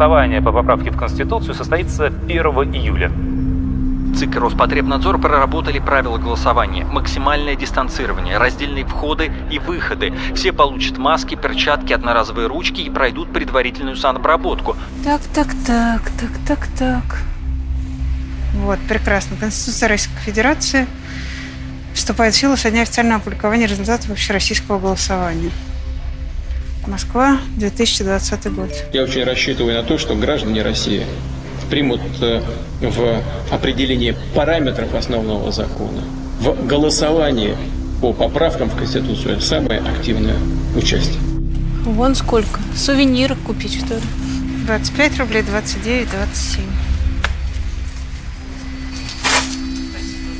Голосование по поправке в Конституцию состоится 1 июля. ЦИК и Роспотребнадзор проработали правила голосования. Максимальное дистанцирование, раздельные входы и выходы. Все получат маски, перчатки, одноразовые ручки и пройдут предварительную санобработку. Так, так, так, так, так, так. Вот, прекрасно. Конституция Российской Федерации вступает в силу со дня официального опубликования результатов общероссийского голосования. Москва, 2020 год. Я очень рассчитываю на то, что граждане России примут э, в определении параметров основного закона, в голосовании по поправкам в Конституцию самое активное участие. Вон сколько. Сувениры купить, что ли? 25 рублей, 29, 27.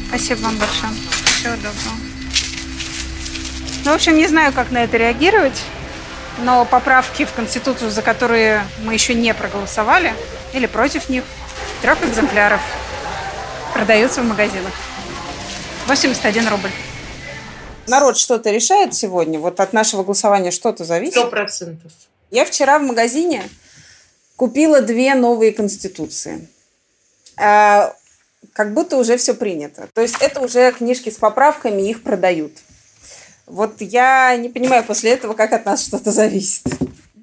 Спасибо вам большое. Всего доброго. Ну, в общем, не знаю, как на это реагировать, но поправки в Конституцию, за которые мы еще не проголосовали, или против них, трех экземпляров, продаются в магазинах. 81 рубль. Народ что-то решает сегодня? Вот от нашего голосования что-то зависит? Сто процентов. Я вчера в магазине купила две новые конституции. А, как будто уже все принято. То есть это уже книжки с поправками, их продают. Вот я не понимаю после этого, как от нас что-то зависит.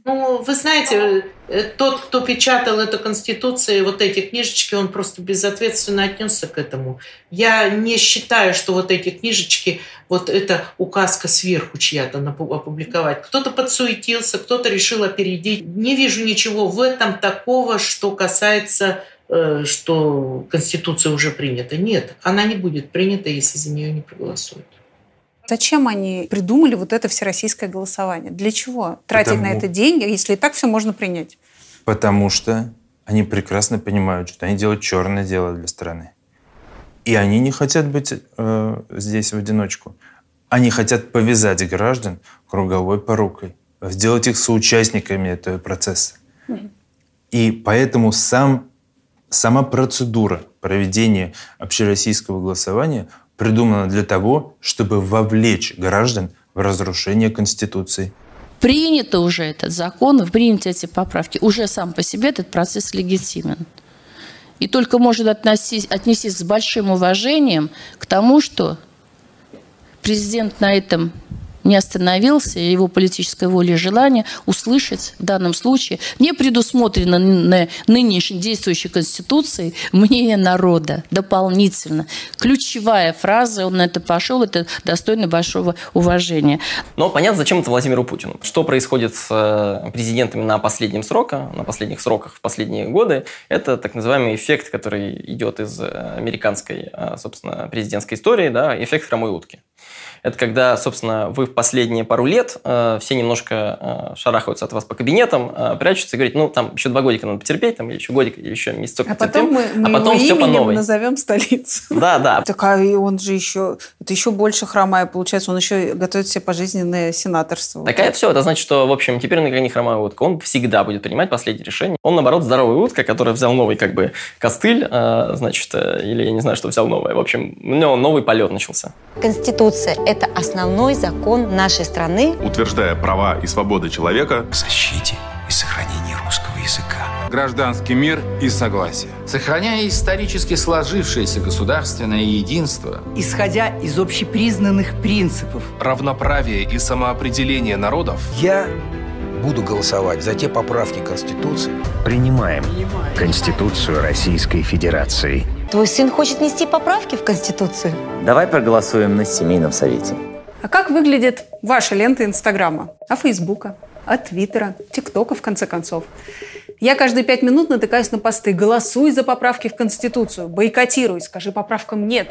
Ну, вы знаете, э, тот, кто печатал эту конституцию, вот эти книжечки, он просто безответственно отнесся к этому. Я не считаю, что вот эти книжечки, вот эта указка сверху чья-то опубликовать. Кто-то подсуетился, кто-то решил опередить. Не вижу ничего в этом такого, что касается э, что Конституция уже принята. Нет, она не будет принята, если за нее не проголосуют. Зачем они придумали вот это всероссийское голосование? Для чего тратить Потому... на это деньги, если и так все можно принять? Потому что они прекрасно понимают, что они делают черное дело для страны. И они не хотят быть э, здесь в одиночку. Они хотят повязать граждан круговой порукой, сделать их соучастниками этого процесса. Mm-hmm. И поэтому сам, сама процедура проведения общероссийского голосования придумана для того, чтобы вовлечь граждан в разрушение Конституции. Принято уже этот закон, приняты эти поправки. Уже сам по себе этот процесс легитимен. И только может относись, отнестись с большим уважением к тому, что президент на этом не остановился, его политическая воля и желание услышать в данном случае не предусмотрено нынешней действующей Конституции мнение народа дополнительно. Ключевая фраза, он на это пошел, это достойно большого уважения. Но понятно, зачем это Владимиру Путину. Что происходит с э, президентами на последнем сроке, на последних сроках в последние годы, это так называемый эффект, который идет из э, американской, э, собственно, президентской истории, да, эффект хромой утки. Это когда, собственно, вы в последние пару лет э, все немножко э, шарахаются от вас по кабинетам, э, прячутся и говорят, ну, там еще два годика надо потерпеть, там, или еще годик, или еще месяцок А потом мы, мы а потом его все по новой. назовем столицу. Да, да. Так, а он же еще, это еще больше хромая, получается, он еще готовит себе пожизненное сенаторство. Так это все, это значит, что, в общем, теперь он не хромая утка, он всегда будет принимать последнее решение. Он, наоборот, здоровая утка, которая взял новый, как бы, костыль, э, значит, э, или я не знаю, что взял новое. В общем, у него новый полет начался. Конституция – это основной закон нашей страны. Утверждая права и свободы человека к защите и сохранению русского языка. Гражданский мир и согласие. Сохраняя исторически сложившееся государственное единство. Исходя из общепризнанных принципов. Равноправия и самоопределения народов. Я буду голосовать за те поправки Конституции. Принимаем Конституцию Российской Федерации. Твой сын хочет нести поправки в Конституцию? Давай проголосуем на семейном совете. А как выглядит ваша лента Инстаграма? А Фейсбука? А Твиттера? ТикТока, в конце концов? Я каждые пять минут натыкаюсь на посты «Голосуй за поправки в Конституцию», «Бойкотируй», «Скажи поправкам нет».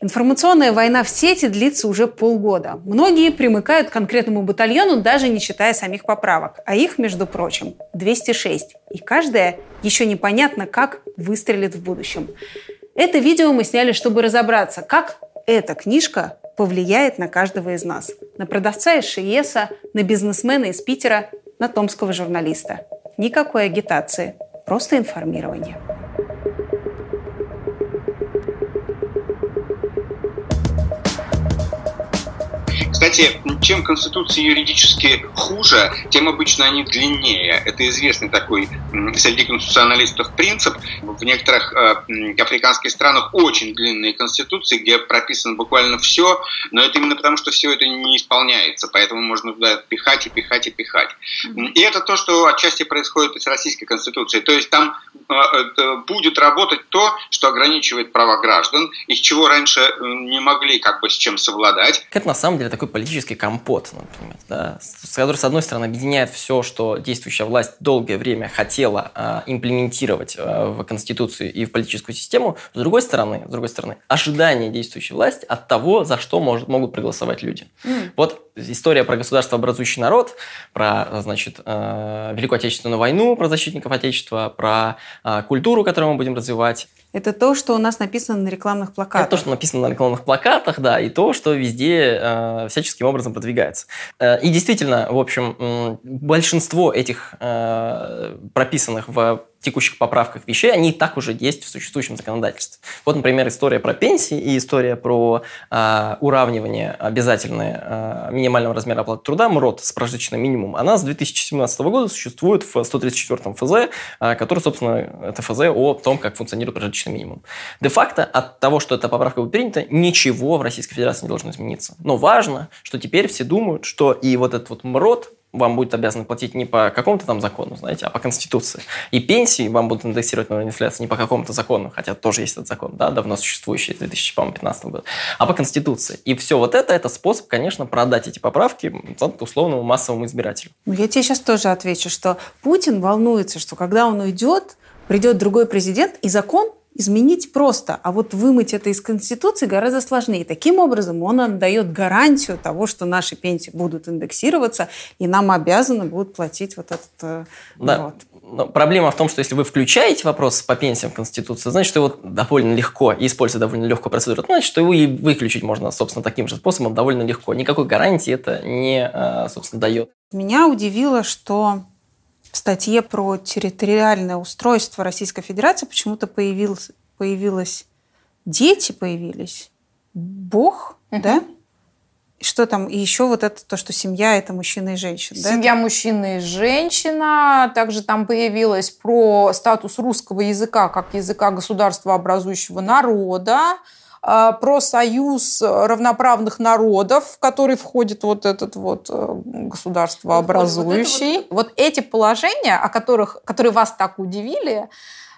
Информационная война в сети длится уже полгода. Многие примыкают к конкретному батальону, даже не читая самих поправок. А их, между прочим, 206. И каждая еще непонятно, как выстрелит в будущем. Это видео мы сняли, чтобы разобраться, как эта книжка повлияет на каждого из нас. На продавца из Шиеса, на бизнесмена из Питера, на томского журналиста. Никакой агитации, просто информирование. Кстати, чем конституции юридически хуже, тем обычно они длиннее. Это известный такой среди конституционалистов принцип. В некоторых э, африканских странах очень длинные конституции, где прописано буквально все, но это именно потому, что все это не исполняется, поэтому можно туда пихать и пихать и пихать. И это то, что отчасти происходит с российской конституцией. То есть там э, э, будет работать то, что ограничивает права граждан, из чего раньше э, не могли как бы с чем совладать. Это на самом деле такой политический компот, например, да, который, с одной стороны, объединяет все, что действующая власть долгое время хотела э, имплементировать э, в Конституцию и в политическую систему, с другой стороны, с другой стороны, ожидание действующей власти от того, за что может, могут проголосовать люди. Mm. Вот история про государство образующий народ, про, значит, э, Великую Отечественную войну, про защитников Отечества, про э, культуру, которую мы будем развивать. Это то, что у нас написано на рекламных плакатах. Это то, что написано на рекламных плакатах, да, и то, что везде э, всяческим образом продвигается. Э, и действительно, в общем, э, большинство этих э, прописанных в текущих поправках вещей, они и так уже есть в существующем законодательстве. Вот, например, история про пенсии и история про э, уравнивание обязательное э, минимального размера оплаты труда, МРОД, с прожиточным минимумом, она с 2017 года существует в 134 ФЗ, э, который, собственно, это ФЗ о том, как функционирует прожиточный минимум. Де-факто от того, что эта поправка будет принята, ничего в Российской Федерации не должно измениться. Но важно, что теперь все думают, что и вот этот вот МРОД, вам будет обязаны платить не по какому-то там закону, знаете, а по Конституции. И пенсии вам будут индексировать на инфляцию не по какому-то закону, хотя тоже есть этот закон, да, давно существующий, с 2015 года, а по Конституции. И все вот это, это способ, конечно, продать эти поправки условному массовому избирателю. Ну, я тебе сейчас тоже отвечу, что Путин волнуется, что когда он уйдет, придет другой президент, и закон изменить просто, а вот вымыть это из Конституции гораздо сложнее. Таким образом, он отдает гарантию того, что наши пенсии будут индексироваться, и нам обязаны будут платить вот этот... Э, да. Вот. Но проблема в том, что если вы включаете вопрос по пенсиям в Конституцию, значит, его довольно легко, и используя довольно легкую процедуру, значит, что его и выключить можно, собственно, таким же способом довольно легко. Никакой гарантии это не, э, собственно, дает. Меня удивило, что в статье про территориальное устройство Российской Федерации почему-то появилось, появилось дети появились, Бог, угу. да? И что там? И еще вот это то, что семья это мужчина и женщина. Семья да? мужчина и женщина. Также там появилось про статус русского языка как языка государства образующего народа. А, про союз равноправных народов, в который входит вот этот вот э, государство образующий. Вот, вот, вот эти положения, о которых, которые вас так удивили,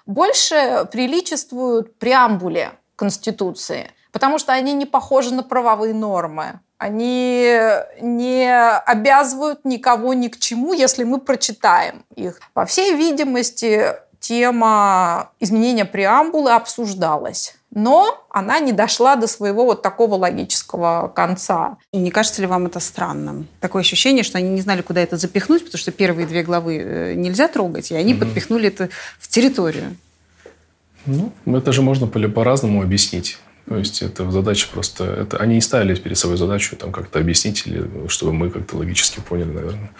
больше приличествуют преамбуле Конституции, потому что они не похожи на правовые нормы. Они не обязывают никого ни к чему, если мы прочитаем их. По всей видимости, тема изменения преамбулы обсуждалась но она не дошла до своего вот такого логического конца. Не кажется ли вам это странным? Такое ощущение, что они не знали, куда это запихнуть, потому что первые две главы э, нельзя трогать, и они угу. подпихнули это в территорию. Ну, это же можно по-разному объяснить. То есть это задача просто... Это, они не ставили перед собой задачу там как-то объяснить, или чтобы мы как-то логически поняли, наверное.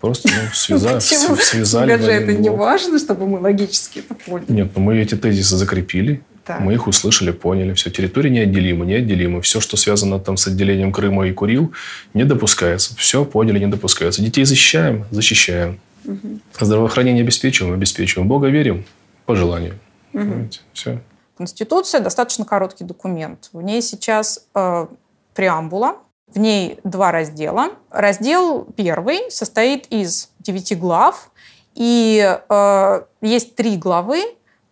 Просто ну, связали, связали. Скажи, это не важно, чтобы мы логически это поняли? Нет, но мы эти тезисы закрепили, так. Мы их услышали, поняли. Все, территория неотделима, неотделима. Все, что связано там с отделением Крыма и Курил, не допускается. Все поняли, не допускается. Детей защищаем, защищаем. Угу. Здравоохранение обеспечиваем, обеспечиваем. Бога верим, по желанию. Угу. Все. Конституция достаточно короткий документ. В ней сейчас э, преамбула, в ней два раздела. Раздел первый состоит из девяти глав, и э, есть три главы,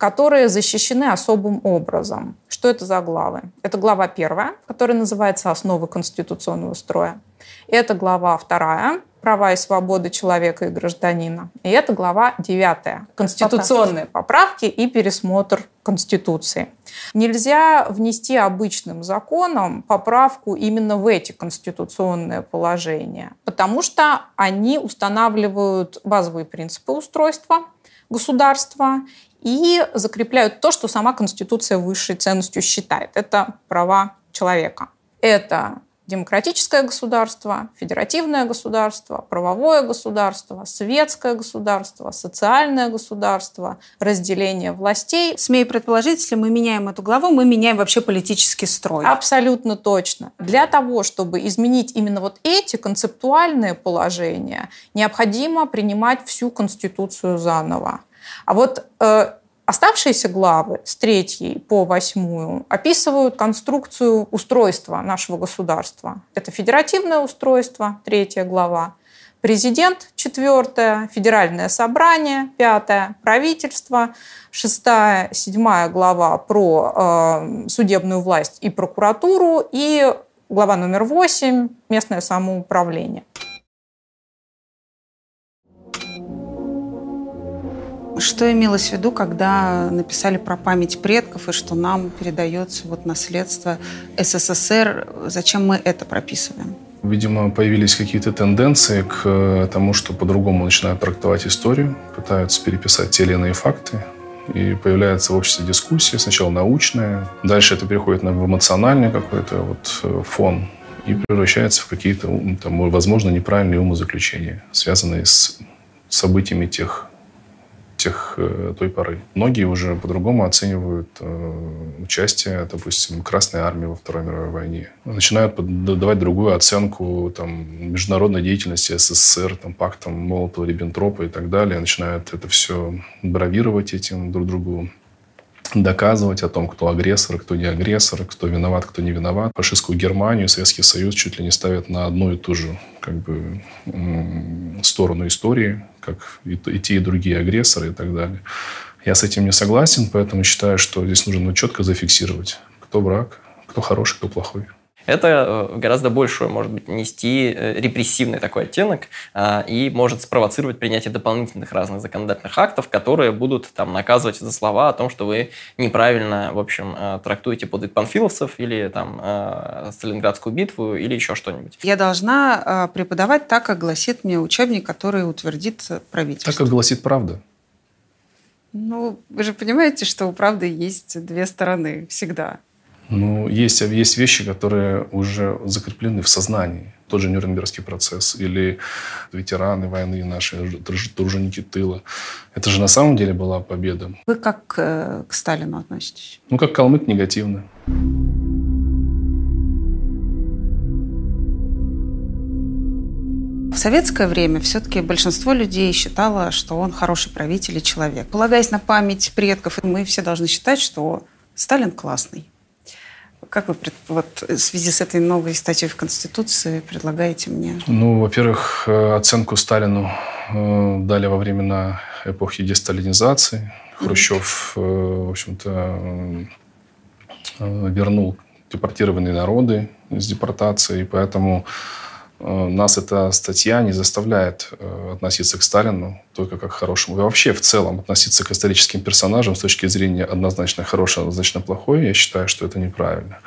которые защищены особым образом. Что это за главы? Это глава первая, которая называется «Основы конституционного строя». Это глава вторая «Права и свободы человека и гражданина». И это глава девятая «Конституционные поправки и пересмотр Конституции». Нельзя внести обычным законом поправку именно в эти конституционные положения, потому что они устанавливают базовые принципы устройства государства и закрепляют то, что сама Конституция высшей ценностью считает. Это права человека. Это демократическое государство, федеративное государство, правовое государство, светское государство, социальное государство, разделение властей. Смею предположить, если мы меняем эту главу, мы меняем вообще политический строй. Абсолютно точно. Для того, чтобы изменить именно вот эти концептуальные положения, необходимо принимать всю Конституцию заново. А вот э, Оставшиеся главы с третьей по восьмую описывают конструкцию устройства нашего государства. Это федеративное устройство, третья глава, президент, четвертая, федеральное собрание, пятая, правительство, шестая, седьмая глава про э, судебную власть и прокуратуру и глава номер восемь местное самоуправление. Что имелось в виду, когда написали про память предков и что нам передается вот наследство СССР? Зачем мы это прописываем? Видимо, появились какие-то тенденции к э, тому, что по-другому начинают трактовать историю, пытаются переписать те или иные факты, и появляется в обществе дискуссия, сначала научная, дальше это переходит на эмоциональный какой-то вот э, фон и превращается в какие-то, там, возможно, неправильные умозаключения, связанные с событиями тех тех, э, той поры. Многие уже по-другому оценивают э, участие, допустим, Красной Армии во Второй мировой войне. Начинают давать другую оценку там, международной деятельности СССР, там, пактам Молотова-Риббентропа и так далее. Начинают это все бравировать этим друг другу доказывать о том, кто агрессор, кто не агрессор, кто виноват, кто не виноват. Фашистскую Германию, Советский Союз чуть ли не ставят на одну и ту же как бы, сторону истории, как и, и те, и другие агрессоры и так далее. Я с этим не согласен, поэтому считаю, что здесь нужно ну, четко зафиксировать, кто враг, кто хороший, кто плохой это э, гораздо большую, может быть, нести э, репрессивный такой оттенок а, и может спровоцировать принятие дополнительных разных законодательных актов, которые будут там наказывать за слова о том, что вы неправильно, в общем, э, трактуете подвиг панфиловцев или там Сталинградскую битву или еще что-нибудь. Я должна преподавать так, как гласит мне учебник, который утвердит правительство. Так, как гласит правда. Ну, вы же понимаете, что у правды есть две стороны всегда. Ну, есть, есть вещи, которые уже закреплены в сознании. Тот же Нюрнбергский процесс или ветераны войны наши, труженики тыла. Это же на самом деле была победа. Вы как э, к Сталину относитесь? Ну, как калмык негативно. В советское время все-таки большинство людей считало, что он хороший правитель и человек. Полагаясь на память предков, мы все должны считать, что Сталин классный. Как вы вот, в связи с этой новой статьей в Конституции предлагаете мне? Ну, во-первых, э, оценку Сталину э, дали во времена эпохи десталинизации. Хрущев, mm-hmm. в общем-то, вернул депортированные народы из депортации, и поэтому Э, нас эта статья не заставляет э, относиться к Сталину только как к хорошему. И вообще в целом относиться к историческим персонажам с точки зрения однозначно хорошего, однозначно плохой, я считаю, что это неправильно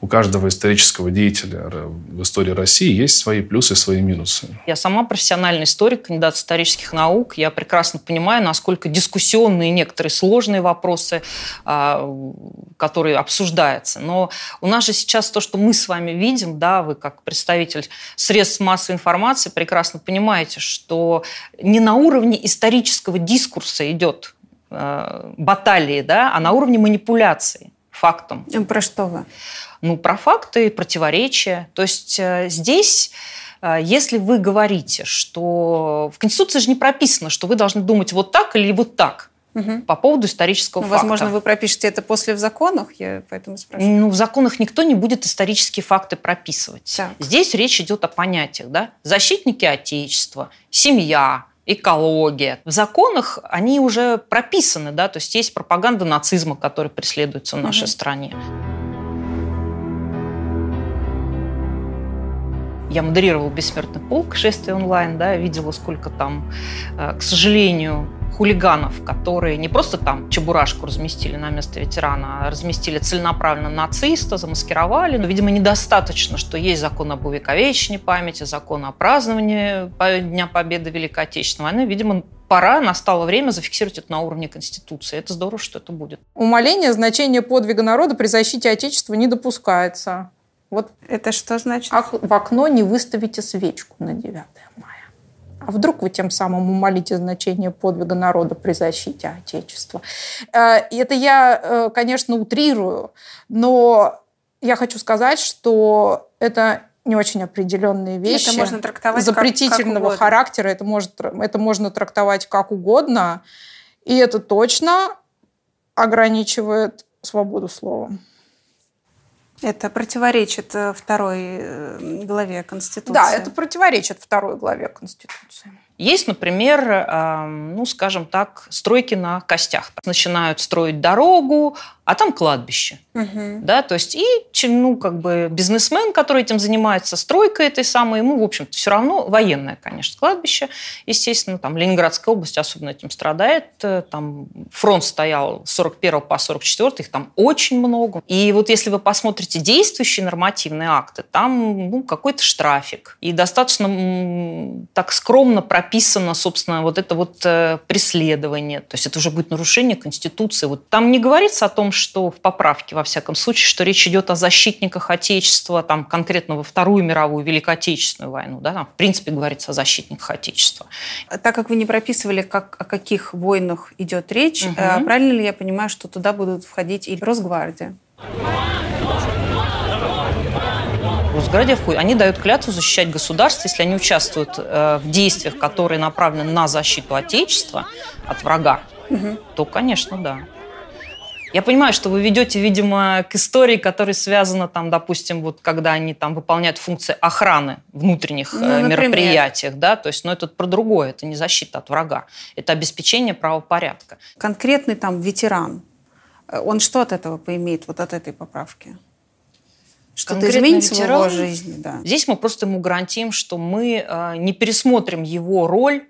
у каждого исторического деятеля в истории России есть свои плюсы и свои минусы. Я сама профессиональный историк, кандидат исторических наук. Я прекрасно понимаю, насколько дискуссионные некоторые сложные вопросы, а, которые обсуждаются. Но у нас же сейчас то, что мы с вами видим, да, вы как представитель средств массовой информации прекрасно понимаете, что не на уровне исторического дискурса идет э, баталии, да, а на уровне манипуляции фактом. Про что вы? Ну, про факты, противоречия. То есть э, здесь э, если вы говорите, что в Конституции же не прописано, что вы должны думать вот так или вот так угу. по поводу исторического ну, факта. Возможно, вы пропишете это после в законах, я поэтому спрашиваю. Ну, в законах никто не будет исторические факты прописывать. Так. Здесь речь идет о понятиях, да? Защитники Отечества, семья, экология. В законах они уже прописаны, да, то есть есть пропаганда нацизма, которая преследуется в нашей угу. стране. Я модерировала «Бессмертный полк», шествие онлайн, да, видела, сколько там, э, к сожалению, хулиганов, которые не просто там чебурашку разместили на место ветерана, а разместили целенаправленно нациста, замаскировали. Но, видимо, недостаточно, что есть закон об увековечении памяти, закон о праздновании Дня Победы Великой Отечественной войны. Видимо, пора, настало время зафиксировать это на уровне Конституции. Это здорово, что это будет. Умаление значения подвига народа при защите Отечества не допускается Вот это что значит? В окно не выставите свечку на 9 мая. А вдруг вы тем самым умолите значение подвига народа при защите Отечества? Э, это я, э, конечно, утрирую, но я хочу сказать, что это не очень определенные вещи. Это можно трактовать запретительного как, как характера. Это, может, это можно трактовать как угодно. И это точно ограничивает свободу слова. Это противоречит э, второй э, главе Конституции. Да, это противоречит второй главе Конституции. Есть, например, ну, скажем так, стройки на костях. Начинают строить дорогу, а там кладбище. Угу. Да, то есть и ну, как бы бизнесмен, который этим занимается, стройкой этой самой, ему, в общем-то, все равно военное, конечно, кладбище. Естественно, там Ленинградская область особенно этим страдает. Там фронт стоял с 41 по 44, их там очень много. И вот если вы посмотрите действующие нормативные акты, там ну, какой-то штрафик. И достаточно так скромно прописано, собственно, вот это вот э, преследование. То есть это уже будет нарушение Конституции. Вот там не говорится о том, что в поправке, во всяком случае, что речь идет о защитниках Отечества, там конкретно во Вторую мировую, Великую Отечественную войну, да, там, в принципе, говорится о защитниках Отечества. Так как вы не прописывали, как, о каких войнах идет речь, угу. правильно ли я понимаю, что туда будут входить и Росгвардия? Росгвардия входит. Они дают клятву защищать государство, если они участвуют э, в действиях, которые направлены на защиту Отечества от врага, угу. то, конечно, да. Я понимаю, что вы ведете, видимо, к истории, которая связана, там, допустим, вот когда они там выполняют функции охраны внутренних ну, э, мероприятиях, да, то есть, но это про другое, это не защита от врага, это обеспечение правопорядка. Конкретный там ветеран, э, он что от этого поимеет, вот от этой поправки? Что-то изменится ветеран, в его жизни, да. Здесь мы просто ему гарантируем, что мы э, не пересмотрим его роль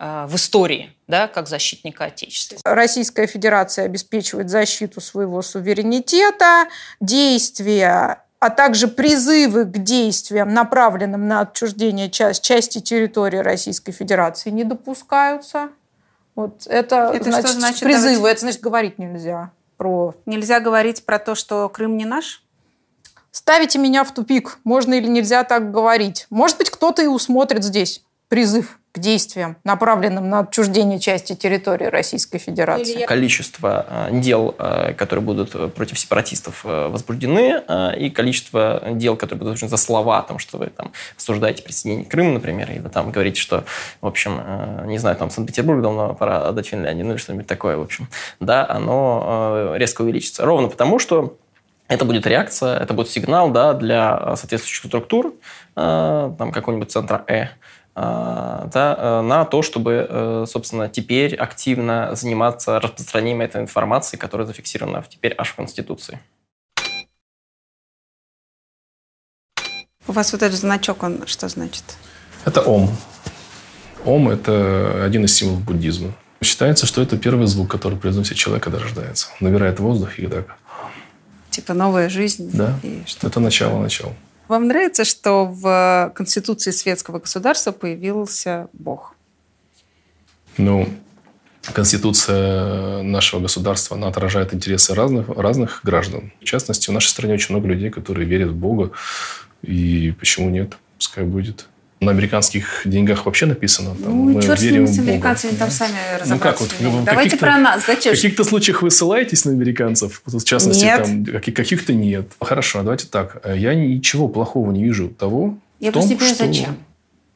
в истории, да, как защитника Отечества. Российская Федерация обеспечивает защиту своего суверенитета, действия а также призывы к действиям, направленным на отчуждение части территории Российской Федерации, не допускаются. Вот это, это значит, что значит призывы, давайте... это значит говорить нельзя про... Нельзя говорить про то, что Крым не наш? Ставите меня в тупик. Можно или нельзя так говорить. Может быть, кто-то и усмотрит здесь призыв к действиям, направленным на отчуждение части территории Российской Федерации. Количество э, дел, э, которые будут против сепаратистов э, возбуждены, и количество дел, которые будут за слова о том, что вы там осуждаете присоединение Крыма, например, и вы там говорите, что, в общем, не знаю, там Санкт-Петербург давно пора отдать Финляндии, ну или что-нибудь такое, в общем, да, оно резко увеличится. Ровно потому, что это будет реакция, это будет сигнал да, для соответствующих структур, там какого-нибудь центра Э, а, да, э, на то, чтобы, э, собственно, теперь активно заниматься распространением этой информации, которая зафиксирована теперь аж в Конституции. У вас вот этот значок, он что значит? Это Ом. Ом – это один из символов буддизма. Считается, что это первый звук, который произносит человек, когда рождается. Набирает воздух и так. Типа новая жизнь? Да. И что это начало-начало. Вам нравится, что в Конституции светского государства появился Бог? Ну, Конституция нашего государства, она отражает интересы разных, разных граждан. В частности, в нашей стране очень много людей, которые верят в Бога. И почему нет? Пускай будет на американских деньгах вообще написано. Там, ну, черт с ними, с американцами, там сами разобраться. Ну, как, вот, ну, Давайте про нас. Зачем? В каких-то случаях вы ссылаетесь на американцев, в частности, нет. там, каких-то нет. Хорошо, давайте так. Я ничего плохого не вижу того, Я в том, просто не понимаю, что... зачем.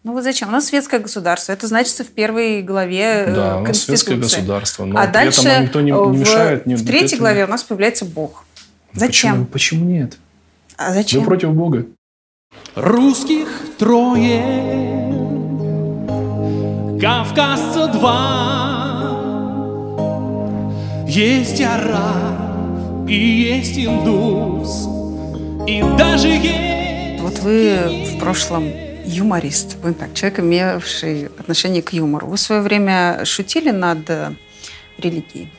Ну вот зачем? У нас светское государство. Это значится в первой главе э, да, у нас светское государство. Но а дальше никто не, не мешает. В, в третьей главе у нас появляется Бог. Зачем? Почему, почему нет? А зачем? Вы против Бога. Русских трое. Кавказца два. Есть араб и есть индус. И даже есть... Вот вы в прошлом юморист, вы так, человек, имевший отношение к юмору. Вы в свое время шутили над религией?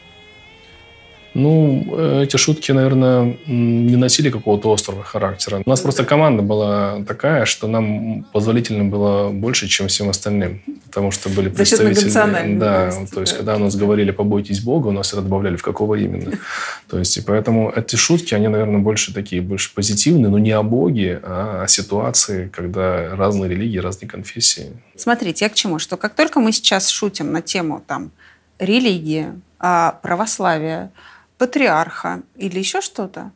Ну, эти шутки, наверное, не носили какого-то острого характера. У нас просто команда была такая, что нам позволительно было больше, чем всем остальным. потому что были представители... Да, то есть, когда у нас говорили «побойтесь Бога», у нас всегда добавляли «в какого именно». То есть, и поэтому эти шутки, они, наверное, больше такие, больше позитивные, но не о Боге, а о ситуации, когда разные религии, разные конфессии. Смотрите, я к чему? Что как только мы сейчас шутим на тему там религии, а, православия, патриарха или еще что-то,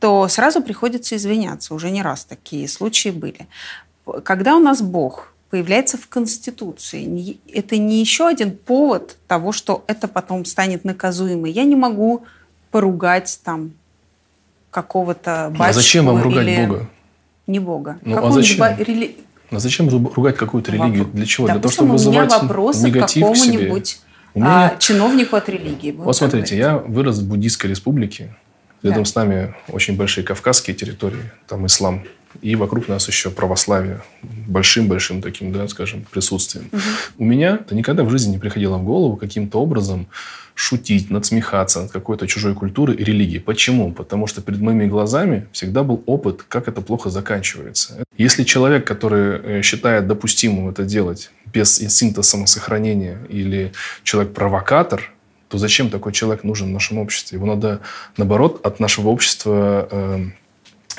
то сразу приходится извиняться. Уже не раз такие случаи были. Когда у нас Бог появляется в Конституции, это не еще один повод того, что это потом станет наказуемо. Я не могу поругать там какого-то батюшку. А зачем вам ругать или... Бога? Не Бога. Ну, а зачем? Рели... А зачем ругать какую-то религию? Для чего? Для того, чтобы вызывать у меня вопросы негатив к какому-нибудь меня... а, чиновнику от религии. Вот смотрите, я вырос в буддийской республике. Рядом да. с нами очень большие кавказские территории, там ислам. И вокруг нас еще православие большим-большим таким, да, скажем, присутствием. Угу. У меня -то никогда в жизни не приходило в голову каким-то образом шутить, надсмехаться над какой-то чужой культурой и религией. Почему? Потому что перед моими глазами всегда был опыт, как это плохо заканчивается. Если человек, который э, считает допустимым это делать без инстинкта самосохранения или человек-провокатор, то зачем такой человек нужен в нашем обществе? Его надо, наоборот, от нашего общества э,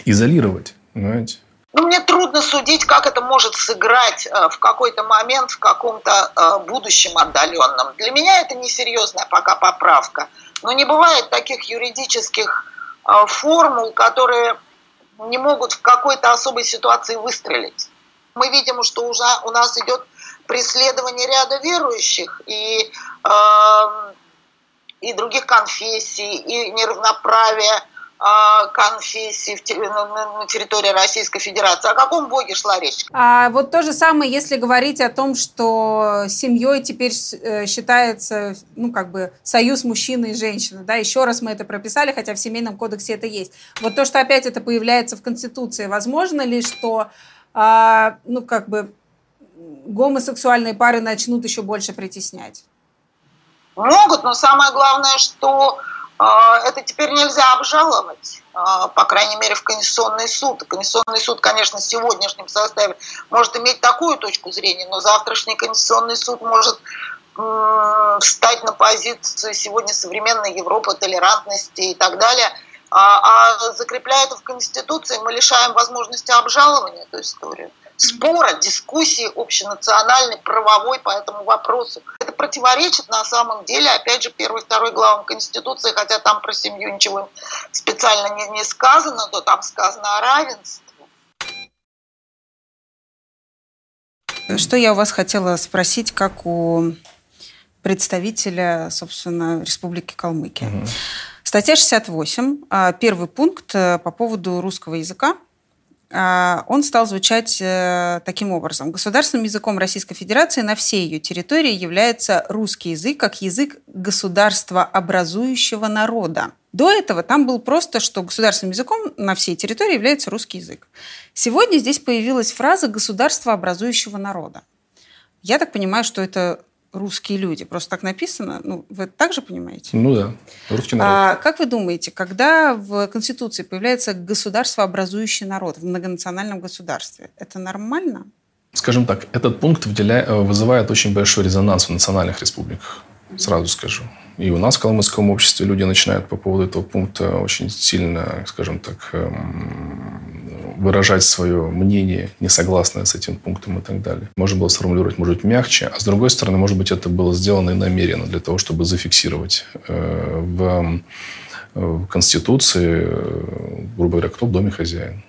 изолировать. Понимаете? Ну, мне трудно судить, как это может сыграть э, в какой-то момент в каком-то э, будущем отдаленном. Для меня это несерьезная пока поправка. Но не бывает таких юридических э, формул, которые не могут в какой-то особой ситуации выстрелить. Мы видим, что уже у нас идет преследование ряда верующих и, э, и других конфессий, и неравноправие а, конфессий на территории Российской Федерации. О каком боге шла речь? А вот то же самое, если говорить о том, что семьей теперь э, считается, ну, как бы, союз мужчины и женщины, да, еще раз мы это прописали, хотя в Семейном кодексе это есть. Вот то, что опять это появляется в Конституции, возможно ли, что, а, ну, как бы, гомосексуальные пары начнут еще больше притеснять? Могут, но самое главное, что а, это теперь нельзя обжаловать, а, по крайней мере, в Конституционный суд. Конституционный суд, конечно, в сегодняшнем составе может иметь такую точку зрения, но завтрашний Конституционный суд может встать на позицию сегодня современной Европы, толерантности и так далее. А, а закрепляя это в Конституции, мы лишаем возможности обжалования эту историю спора, дискуссии общенациональной, правовой по этому вопросу. Это противоречит на самом деле, опять же, первой и второй главам Конституции, хотя там про семью ничего специально не, не сказано, то там сказано о равенстве. Что я у вас хотела спросить, как у представителя, собственно, Республики Калмыкия. Угу. Статья 68, а, первый пункт э, по поводу русского языка. А, он стал звучать э, таким образом. Государственным языком Российской Федерации на всей ее территории является русский язык как язык государства образующего народа. До этого там был просто, что государственным языком на всей территории является русский язык. Сегодня здесь появилась фраза «государство образующего народа». Я так понимаю, что это русские люди. Просто так написано. Ну, вы так же понимаете? Ну да, русский народ. А как вы думаете, когда в Конституции появляется государство, образующий народ в многонациональном государстве, это нормально? Скажем так, этот пункт э, вызывает очень большой резонанс в национальных республиках, сразу скажу. И у нас в калмыцком обществе люди начинают по поводу этого пункта очень сильно, скажем так, эм, выражать свое мнение, несогласное с этим пунктом и так далее. Можно было сформулировать, может быть, мягче, а с другой стороны, может быть, это было сделано и намеренно для того, чтобы зафиксировать э, в, в Конституции, э, грубо говоря, кто в доме хозяин.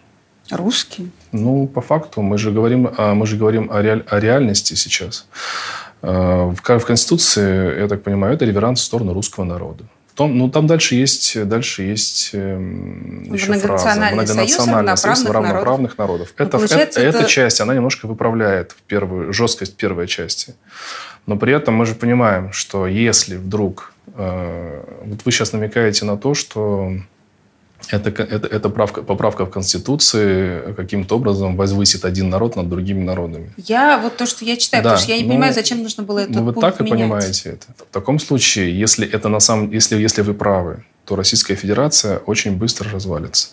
Русский? Ну, по факту, мы же говорим, мы же говорим о, реаль, о реальности сейчас. Э, в Конституции, я так понимаю, это реверанс в сторону русского народа. В том, ну, там дальше есть, дальше есть э, еще фраза. Многонациональный союз, союз равноправных народов. народов. Ну, это, это, это... Эта часть, она немножко выправляет первую, жесткость первой части. Но при этом мы же понимаем, что если вдруг... Э, вот вы сейчас намекаете на то, что это, это, это правка, поправка в Конституции каким-то образом возвысит один народ над другими народами. Я вот то, что я читаю, да, потому что я не ну, понимаю, зачем нужно было это. Ну, вы так и понимаете это. В таком случае, если это на самом, если, если вы правы, то Российская Федерация очень быстро развалится.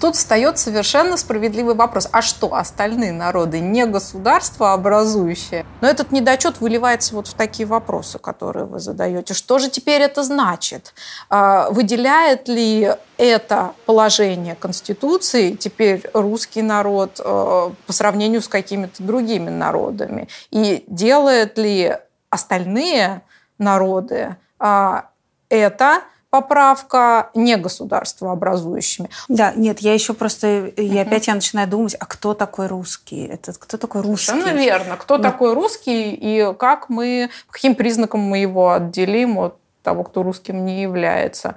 Тут встает совершенно справедливый вопрос. А что, остальные народы не государство образующее? Но этот недочет выливается вот в такие вопросы, которые вы задаете. Что же теперь это значит? А, выделяет ли это положение Конституции теперь русский народ э, по сравнению с какими-то другими народами? И делает ли остальные народы а, это поправка не государствообразующими. Да, нет, я еще просто, я опять я начинаю думать, а кто такой русский? Это кто такой русский? Совершенно верно. Кто Но... такой русский и как мы, каким признакам мы его отделим от того, кто русским не является.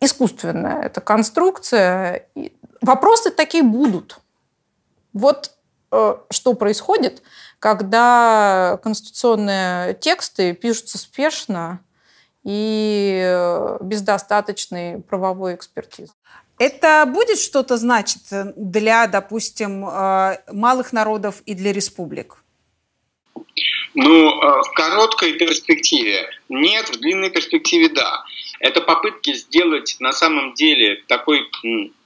Искусственная это конструкция. Вопросы такие будут. Вот э, что происходит, когда конституционные тексты пишутся спешно, и э, без достаточной правовой экспертизы. Это будет что-то значить для, допустим, э, малых народов и для республик? Ну, э, в короткой перспективе нет, в длинной перспективе да. Это попытки сделать на самом деле такой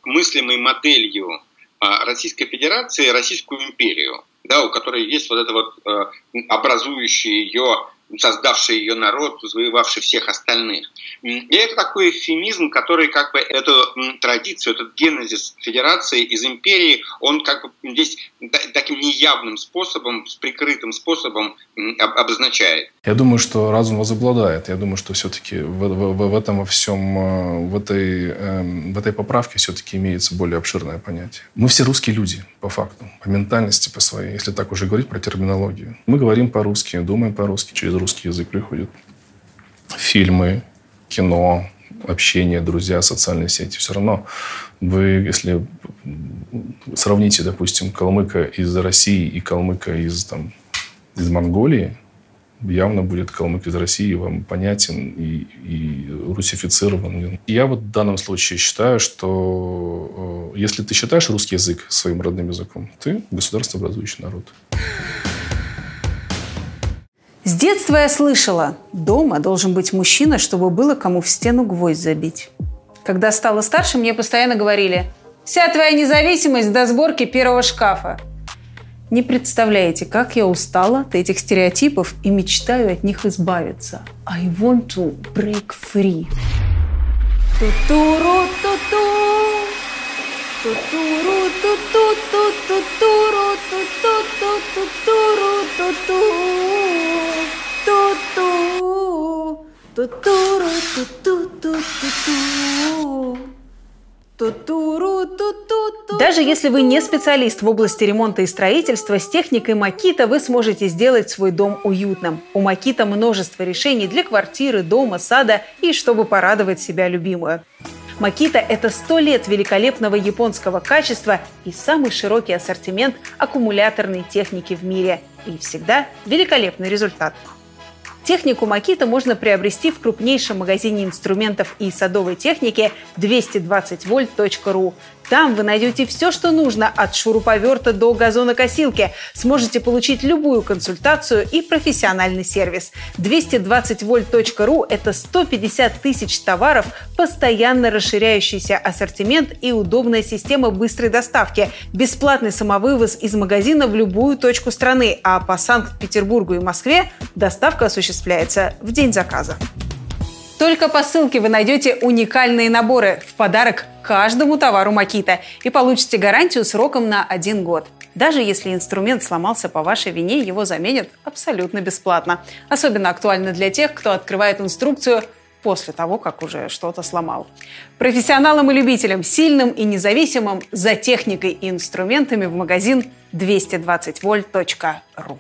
мыслимой моделью Российской Федерации Российскую империю, да, у которой есть вот это вот образующее ее создавший ее народ, завоевавший всех остальных. И это такой эфемизм, который как бы эту традицию, этот генезис федерации из империи, он как бы здесь таким неявным способом, с прикрытым способом обозначает. Я думаю, что разум возобладает. Я думаю, что все-таки в, в, в этом во всем, э, в этой, эм, в этой поправке все-таки имеется более обширное понятие. Мы все русские люди, по факту, по ментальности, по своей, если так уже говорить про терминологию. Мы говорим по-русски, думаем по-русски, через русский язык приходит. Фильмы, кино, общение, друзья, социальные сети. Все равно вы, если сравните, допустим, калмыка из России и калмыка из, там, из Монголии, явно будет калмык из России вам понятен и, и русифицирован. Я вот в данном случае считаю, что э, если ты считаешь русский язык своим родным языком, ты государствообразующий народ. С детства я слышала, дома должен быть мужчина, чтобы было кому в стену гвоздь забить. Когда стала старше, мне постоянно говорили, вся твоя независимость до сборки первого шкафа. Не представляете, как я устала от этих стереотипов и мечтаю от них избавиться. I want to break free. Ту-туру, ту-ту. Ту-туру, ту-ту, ту-ту-туру, ту-ту, ту-ту-туру, ту-ту. Даже если вы не специалист в области ремонта и строительства, с техникой Макита вы сможете сделать свой дом уютным. У Макита множество решений для квартиры, дома, сада и чтобы порадовать себя любимую. Макита – это 100 лет великолепного японского качества и самый широкий ассортимент аккумуляторной техники в мире. И всегда великолепный результат. Технику Макита можно приобрести в крупнейшем магазине инструментов и садовой техники 220volt.ru. Там вы найдете все, что нужно от шуруповерта до газонокосилки. Сможете получить любую консультацию и профессиональный сервис. 220volt.ru – это 150 тысяч товаров, постоянно расширяющийся ассортимент и удобная система быстрой доставки. Бесплатный самовывоз из магазина в любую точку страны, а по Санкт-Петербургу и Москве доставка осуществляется в день заказа. Только по ссылке вы найдете уникальные наборы в подарок каждому товару Макита и получите гарантию сроком на один год. Даже если инструмент сломался по вашей вине, его заменят абсолютно бесплатно. Особенно актуально для тех, кто открывает инструкцию после того, как уже что-то сломал. Профессионалам и любителям, сильным и независимым, за техникой и инструментами в магазин 220volt.ru.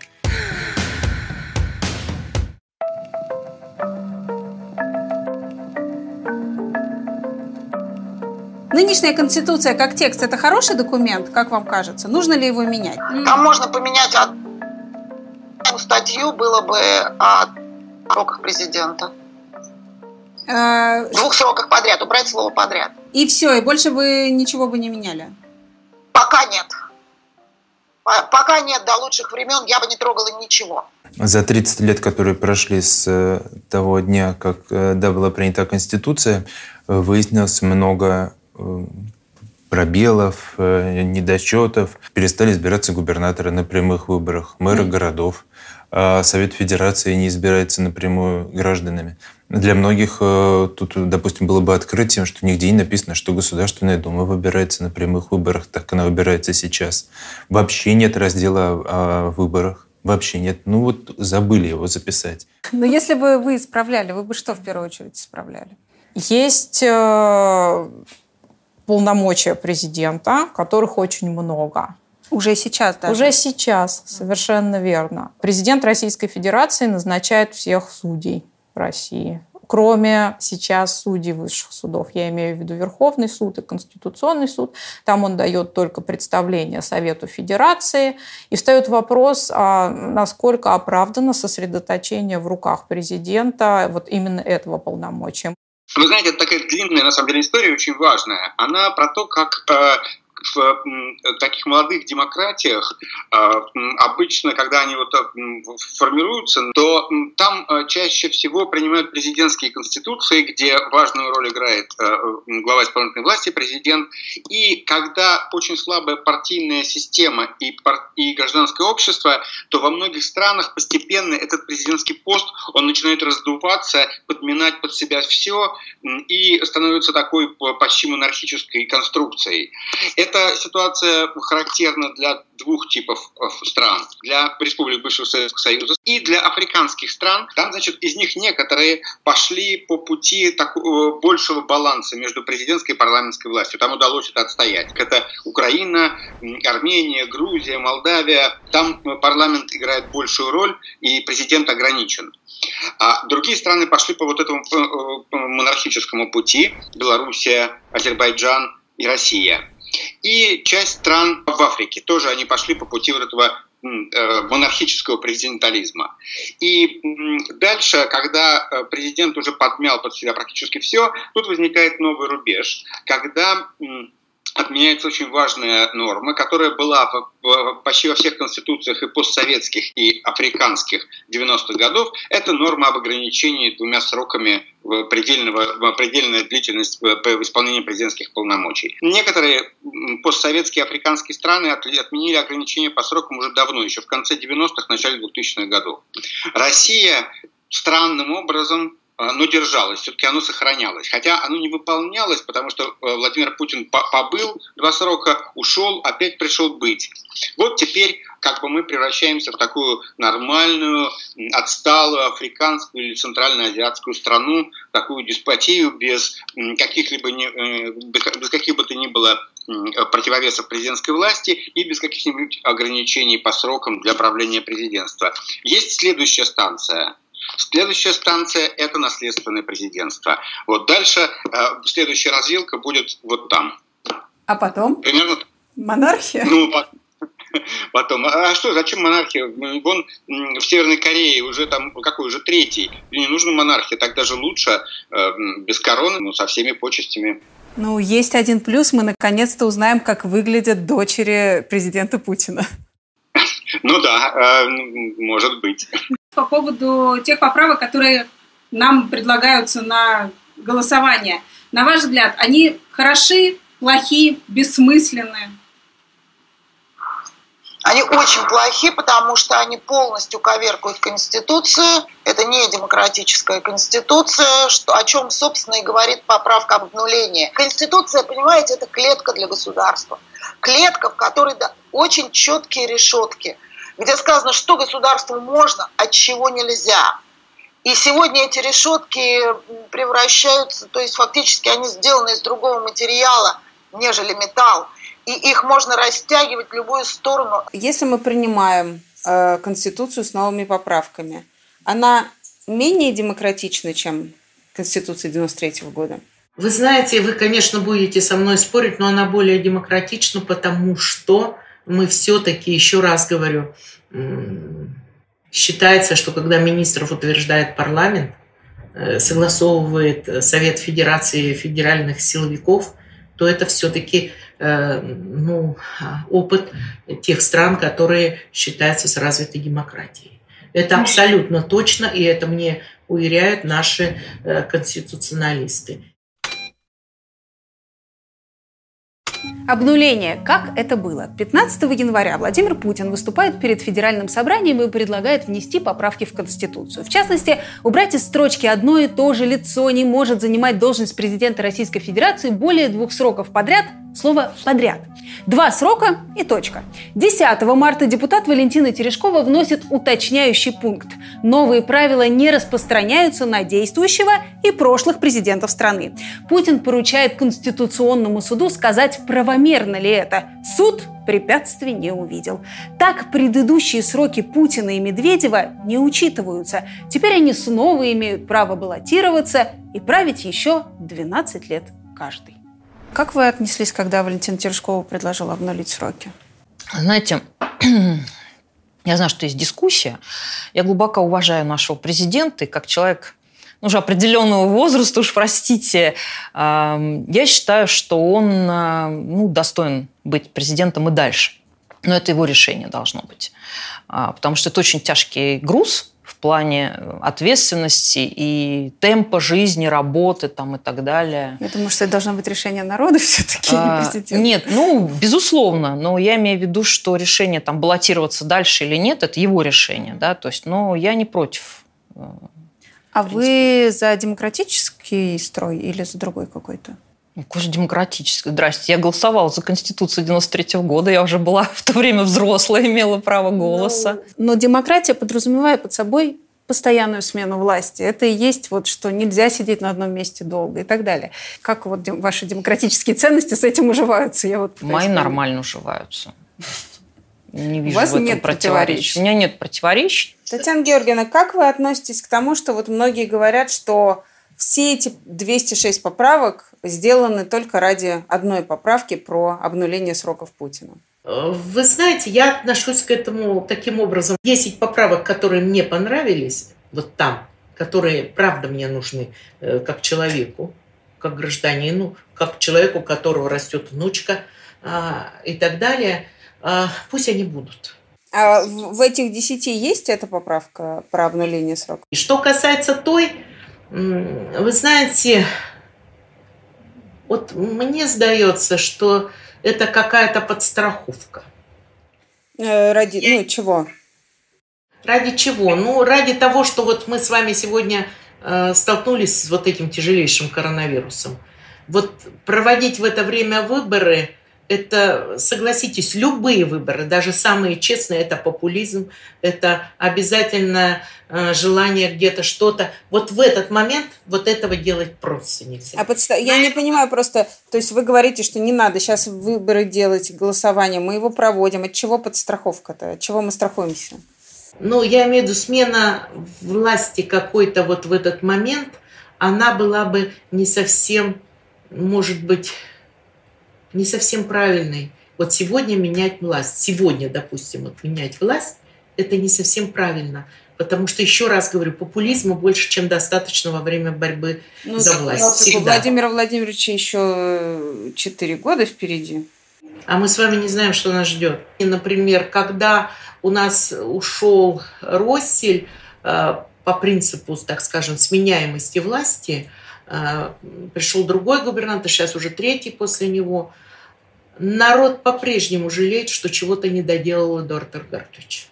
Нынешняя конституция как текст – это хороший документ, как вам кажется? Нужно ли его менять? Там можно поменять одну статью, было бы о сроках президента. А... В двух сроках подряд, убрать слово подряд. И все, и больше вы ничего бы не меняли? Пока нет. Пока нет, до лучших времен я бы не трогала ничего. За 30 лет, которые прошли с э, того дня, как э, да, была принята Конституция, выяснилось много пробелов, э, недочетов. Перестали избираться губернаторы на прямых выборах, мэры городов. А Совет Федерации не избирается напрямую гражданами. Для многих э, тут, допустим, было бы открытием, что нигде не написано, что Государственная Дума выбирается на прямых выборах, так она выбирается сейчас. Вообще нет раздела о выборах. Вообще нет. Ну вот забыли его записать. Но если бы вы исправляли, вы бы что в первую очередь исправляли? Есть э, полномочия президента, которых очень много. Уже сейчас, да? Уже сейчас, совершенно верно. Президент Российской Федерации назначает всех судей России. Кроме сейчас судей высших судов, я имею в виду Верховный суд и Конституционный суд, там он дает только представление Совету Федерации. И встает вопрос, а насколько оправдано сосредоточение в руках президента вот именно этого полномочия. Вы знаете, это такая длинная, на самом деле, история, очень важная. Она про то, как э, в таких молодых демократиях а, обычно, когда они вот формируются, то там а, чаще всего принимают президентские конституции, где важную роль играет а, глава исполнительной власти, президент. И когда очень слабая партийная система и, и гражданское общество, то во многих странах постепенно этот президентский пост, он начинает раздуваться, подминать под себя все и становится такой почти монархической конструкцией. Эта ситуация характерна для двух типов э, стран. Для республик бывшего Советского Союза и для африканских стран. Там, значит, из них некоторые пошли по пути такого э, большего баланса между президентской и парламентской властью. Там удалось это отстоять. Это Украина, Армения, Грузия, Молдавия. Там э, парламент играет большую роль, и президент ограничен. А другие страны пошли по вот этому монархическому пути. Белоруссия, Азербайджан и Россия. И часть стран в Африке тоже они пошли по пути вот этого э, монархического президентализма. И дальше, когда э, президент уже подмял под себя практически все, тут возникает новый рубеж, когда отменяется очень важная норма, которая была почти во всех конституциях и постсоветских, и африканских 90-х годов. Это норма об ограничении двумя сроками предельного, предельная длительность исполнения президентских полномочий. Некоторые постсоветские африканские страны отменили ограничения по срокам уже давно, еще в конце 90-х, начале 2000-х годов. Россия странным образом а, но держалось, все-таки оно сохранялось. Хотя оно не выполнялось, потому что э, Владимир Путин побыл два срока, ушел, опять пришел быть. Вот теперь как бы мы превращаемся в такую нормальную, отсталую африканскую или центральноазиатскую страну, такую деспотию без каких-либо э, без каких бы то ни было противовесов президентской власти и без каких-нибудь ограничений по срокам для правления президентства. Есть следующая станция – Следующая станция – это наследственное президентство. Вот дальше э, следующая развилка будет вот там. А потом? Примерно. Монархия? Ну, потом. А что, зачем монархия? Вон в Северной Корее уже там, какой уже третий. Не нужна монархия, так даже лучше, э, без короны, но со всеми почестями. Ну, есть один плюс. Мы наконец-то узнаем, как выглядят дочери президента Путина. Ну да, э, может быть по поводу тех поправок, которые нам предлагаются на голосование. На ваш взгляд, они хороши, плохи, бессмысленны? Они очень плохи, потому что они полностью коверкуют Конституцию. Это не демократическая Конституция, что, о чем, собственно, и говорит поправка об обнулении. Конституция, понимаете, это клетка для государства. Клетка, в которой да, очень четкие решетки – где сказано, что государству можно, а чего нельзя. И сегодня эти решетки превращаются, то есть фактически они сделаны из другого материала, нежели металл. И их можно растягивать в любую сторону. Если мы принимаем э, Конституцию с новыми поправками, она менее демократична, чем Конституция 93 года? Вы знаете, вы, конечно, будете со мной спорить, но она более демократична, потому что мы все-таки, еще раз говорю, считается, что когда министров утверждает парламент, э, согласовывает э, Совет Федерации федеральных силовиков, то это все-таки э, ну, опыт тех стран, которые считаются с развитой демократией. Это абсолютно точно, и это мне уверяют наши конституционалисты. Thank you. Обнуление. Как это было? 15 января Владимир Путин выступает перед Федеральным собранием и предлагает внести поправки в Конституцию. В частности, убрать из строчки «одно и то же лицо не может занимать должность президента Российской Федерации более двух сроков подряд» слово «подряд». Два срока и точка. 10 марта депутат Валентина Терешкова вносит уточняющий пункт. Новые правила не распространяются на действующего и прошлых президентов страны. Путин поручает Конституционному суду сказать, правомерно ли это. Суд препятствий не увидел. Так предыдущие сроки Путина и Медведева не учитываются. Теперь они снова имеют право баллотироваться и править еще 12 лет каждый. Как вы отнеслись, когда Валентина Терешкова предложила обнулить сроки? Знаете, я знаю, что есть дискуссия. Я глубоко уважаю нашего президента, и как человек ну, уже определенного возраста, уж простите, я считаю, что он а, ну, достоин быть президентом и дальше. Но это его решение должно быть. А, потому что это очень тяжкий груз, в плане э, ответственности и темпа жизни, работы там, и так далее. Я думаю, что это должно быть решение народа все-таки, а, не Нет, ну, безусловно, но я имею в виду, что решение там баллотироваться дальше или нет, это его решение, да, то есть, но я не против. А вы за демократический строй или за другой какой-то? Ну, конечно, демократической. Здрасте, я голосовала за Конституцию 93 -го года. Я уже была в то время взрослая, имела право голоса. Но, ну, но демократия подразумевает под собой постоянную смену власти. Это и есть вот, что нельзя сидеть на одном месте долго и так далее. Как вот ваши демократические ценности с этим уживаются? Я вот Мои нормально уживаются. Не вижу У вас в этом нет противоречий. У меня нет противоречий. Татьяна Георгиевна, как вы относитесь к тому, что вот многие говорят, что все эти 206 поправок сделаны только ради одной поправки про обнуление сроков Путина. Вы знаете, я отношусь к этому таким образом. 10 поправок, которые мне понравились, вот там, которые правда мне нужны э, как человеку, как гражданину, как человеку, у которого растет внучка а, и так далее, пусть они будут. А в этих десяти есть эта поправка про обнуление срока? Что касается той, вы знаете, вот мне сдается, что это какая-то подстраховка. Э, ради, ну, чего? Ради чего? Ну, ради того, что вот мы с вами сегодня э, столкнулись с вот этим тяжелейшим коронавирусом. Вот проводить в это время выборы – это, согласитесь, любые выборы, даже самые честные, это популизм, это обязательно э, желание где-то что-то. Вот в этот момент вот этого делать просто нельзя. А подста... Я не понимаю просто, то есть вы говорите, что не надо сейчас выборы делать, голосование, мы его проводим. От чего подстраховка-то? От чего мы страхуемся? Ну, я имею в виду смена власти какой-то вот в этот момент, она была бы не совсем, может быть, не совсем правильный. Вот сегодня менять власть, сегодня, допустим, вот менять власть, это не совсем правильно. Потому что, еще раз говорю, популизма больше, чем достаточно во время борьбы ну, за власть. Всегда. У Владимира Владимировича еще 4 года впереди. А мы с вами не знаем, что нас ждет. И, например, когда у нас ушел Россель э, по принципу, так скажем, сменяемости власти, пришел другой губернатор, сейчас уже третий после него. Народ по-прежнему жалеет, что чего-то не доделал Эдуард Аргартович.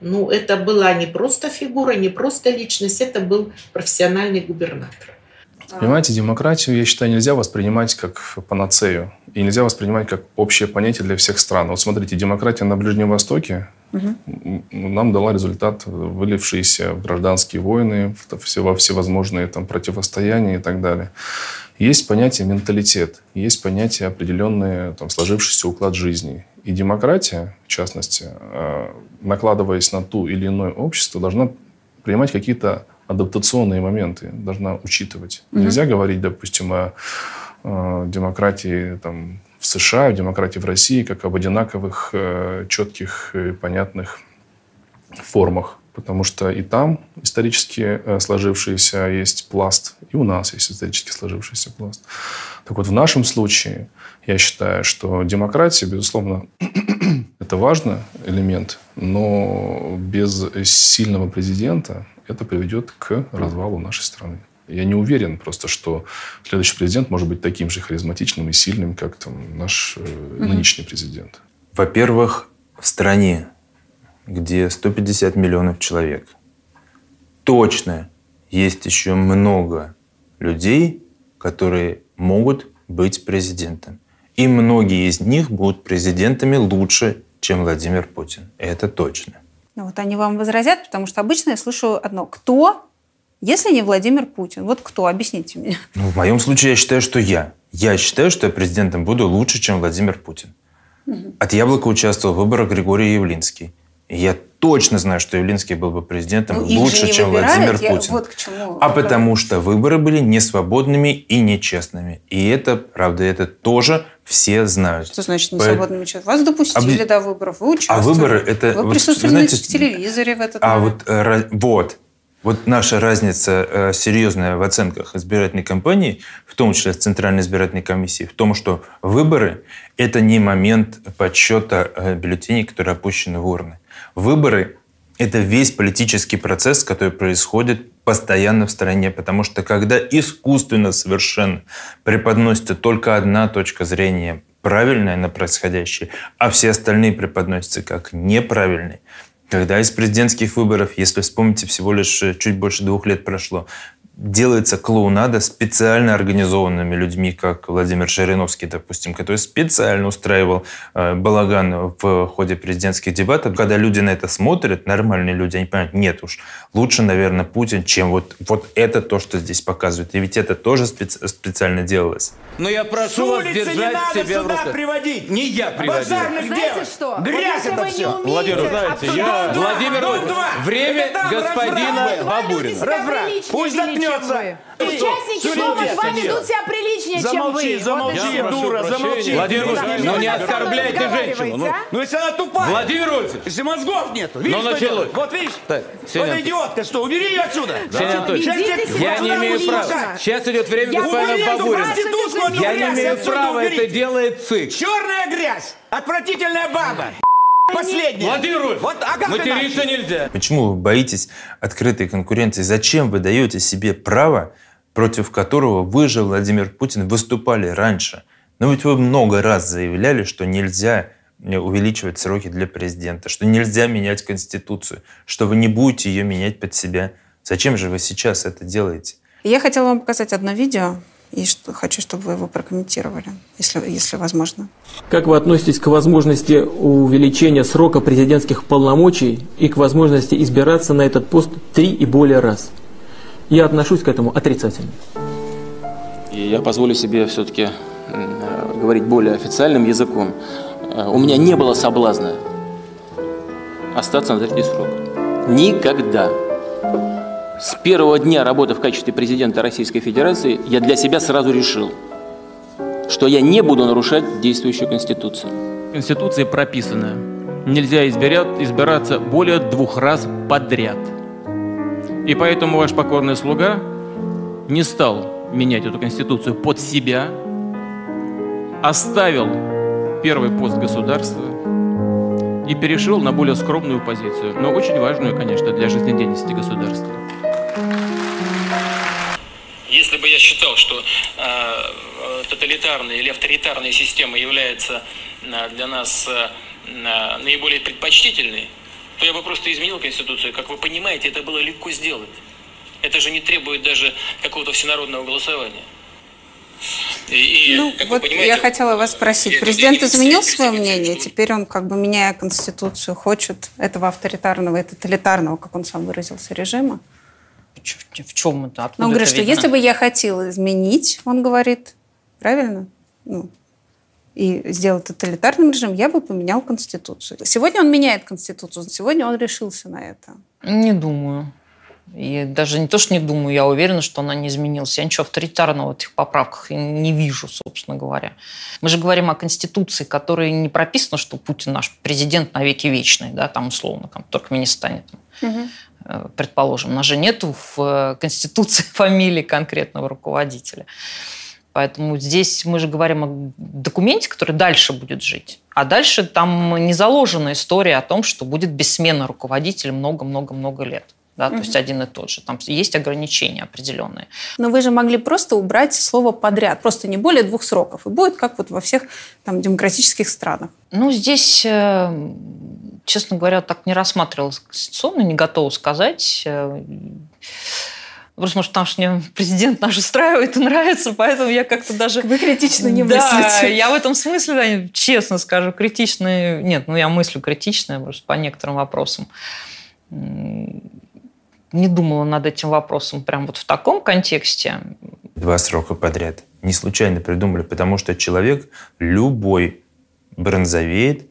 Ну, это была не просто фигура, не просто личность, это был профессиональный губернатор. Понимаете, демократию, я считаю, нельзя воспринимать как панацею. И нельзя воспринимать как общее понятие для всех стран. Вот смотрите, демократия на Ближнем Востоке угу. нам дала результат, вылившиеся в гражданские войны, во всевозможные там, противостояния и так далее. Есть понятие менталитет, есть понятие определенный там, сложившийся уклад жизни. И демократия, в частности, э, накладываясь на ту или иное общество, должна принимать какие-то адаптационные моменты, должна учитывать. Mm-hmm. Нельзя говорить, допустим, о, о демократии там, в США, о демократии в России, как об одинаковых, э, четких и понятных формах. Потому что и там исторически э, сложившийся есть пласт, и у нас есть исторически сложившийся пласт. Так вот, в нашем случае я считаю, что демократия, безусловно, это важный элемент, но без сильного президента это приведет к развалу нашей страны. Я не уверен просто, что следующий президент может быть таким же харизматичным и сильным, как там, наш э, нынешний президент. Во-первых, в стране, где 150 миллионов человек, точно есть еще много людей, которые могут быть президентом. И многие из них будут президентами лучше, чем Владимир Путин. Это точно. Ну, вот они вам возразят, потому что обычно я слышу одно. Кто, если не Владимир Путин? Вот кто? Объясните мне. Ну, в моем случае я считаю, что я. Я считаю, что я президентом буду лучше, чем Владимир Путин. Угу. От «Яблока» участвовал в выборах Григорий Явлинский. И я точно знаю, что Явлинский был бы президентом ну, лучше, чем Владимир я Путин. Вот к чему. А потому что выборы были несвободными и нечестными. И это, правда, это тоже все знают. Что значит несвободными честными? Вас допустили Об... до выборов, вы участвовали. А выборы это... Вы присутствовали вы знаете, в телевизоре в этот а момент. А вот, вот, вот наша разница э, серьезная в оценках избирательной кампании, в том числе с Центральной избирательной комиссией, в том, что выборы – это не момент подсчета э, бюллетеней, которые опущены в урны. Выборы – это весь политический процесс, который происходит постоянно в стране, потому что когда искусственно совершенно преподносится только одна точка зрения правильная на происходящее, а все остальные преподносятся как неправильные, когда из президентских выборов, если вспомните, всего лишь чуть больше двух лет прошло, делается клоунада специально организованными людьми, как Владимир Жириновский, допустим, который специально устраивал э, балаган в ходе президентских дебатов. Когда люди на это смотрят, нормальные люди, они понимают, нет уж, лучше, наверное, Путин, чем вот, вот это то, что здесь показывают. И ведь это тоже специ специально делалось. Но я прошу вас держать не надо себя сюда в приводить. Не я приводил. Базарных Знаете что? Грязь это все. Умеете, Владимир, знаете, я... Владимир время господина Бабурина. Разврат. Пусть заткнется. Участники дома два ведут себя приличнее, чем вы. Замолчи, замолчи, дура, замолчи. Владимир Владимирович, ну не оскорбляйте женщину. Ну, ну если она тупая. Владимир Владимирович. Если мозгов нет. Видишь, ну началось. Вот видишь? Так, вот идиотка, что, убери ее отсюда. Ксения Анатольевич, я не имею права. Сейчас идет время господина Бабурина. Я не имею права, это делает ЦИК. Черная грязь, отвратительная баба. Последний. Владимир вот, а материться нельзя. Почему вы боитесь открытой конкуренции? Зачем вы даете себе право, против которого вы же, Владимир Путин, выступали раньше? Но ведь вы много раз заявляли, что нельзя увеличивать сроки для президента, что нельзя менять Конституцию, что вы не будете ее менять под себя. Зачем же вы сейчас это делаете? Я хотела вам показать одно видео, и что, хочу, чтобы вы его прокомментировали, если, если возможно. Как вы относитесь к возможности увеличения срока президентских полномочий и к возможности избираться на этот пост три и более раз? Я отношусь к этому отрицательно. И я позволю себе все-таки говорить более официальным языком. Э, у меня не было соблазна остаться на третий срок. Никогда. С первого дня работы в качестве президента Российской Федерации я для себя сразу решил, что я не буду нарушать действующую Конституцию. В Конституции прописано, нельзя избирать, избираться более двух раз подряд. И поэтому ваш покорный слуга не стал менять эту Конституцию под себя, оставил первый пост государства и перешел на более скромную позицию, но очень важную, конечно, для жизнедеятельности государства. Если бы я считал, что э, тоталитарная или авторитарная система является э, для нас э, наиболее предпочтительной, то я бы просто изменил Конституцию. Как вы понимаете, это было легко сделать. Это же не требует даже какого-то всенародного голосования. И, ну, вот я хотела вас спросить. Президент изменил свое мнение? Теперь он, как бы меняя Конституцию, хочет этого авторитарного и тоталитарного, как он сам выразился, режима? В чем это? Откуда ну, он говорит, что видно? если бы я хотел изменить, он говорит, правильно? Ну, и сделал тоталитарным режим, я бы поменял Конституцию. Сегодня он меняет Конституцию, сегодня он решился на это. Не думаю. И даже не то, что не думаю, я уверена, что она не изменилась. Я ничего авторитарного в этих поправках не вижу, собственно говоря. Мы же говорим о Конституции, которой не прописано, что Путин наш президент навеки вечный, да, там условно, там, в Туркменистане. Там. Угу предположим. У нас же нет в э, Конституции фамилии конкретного руководителя. Поэтому здесь мы же говорим о документе, который дальше будет жить. А дальше там не заложена история о том, что будет бессменно руководитель много-много-много лет. Да, угу. то есть один и тот же. Там есть ограничения определенные. Но вы же могли просто убрать слово подряд, просто не более двух сроков, и будет как вот во всех там демократических странах. Ну, здесь, э, честно говоря, так не рассматривала конституционно, не готова сказать. Э, просто, может, потому что мне президент наш устраивает и нравится, поэтому я как-то даже... Вы критично не да, мыслите. я в этом смысле, да, честно скажу, критично... Нет, ну я мыслю критично, просто по некоторым вопросам не думала над этим вопросом прям вот в таком контексте. Два срока подряд. Не случайно придумали, потому что человек любой бронзовеет,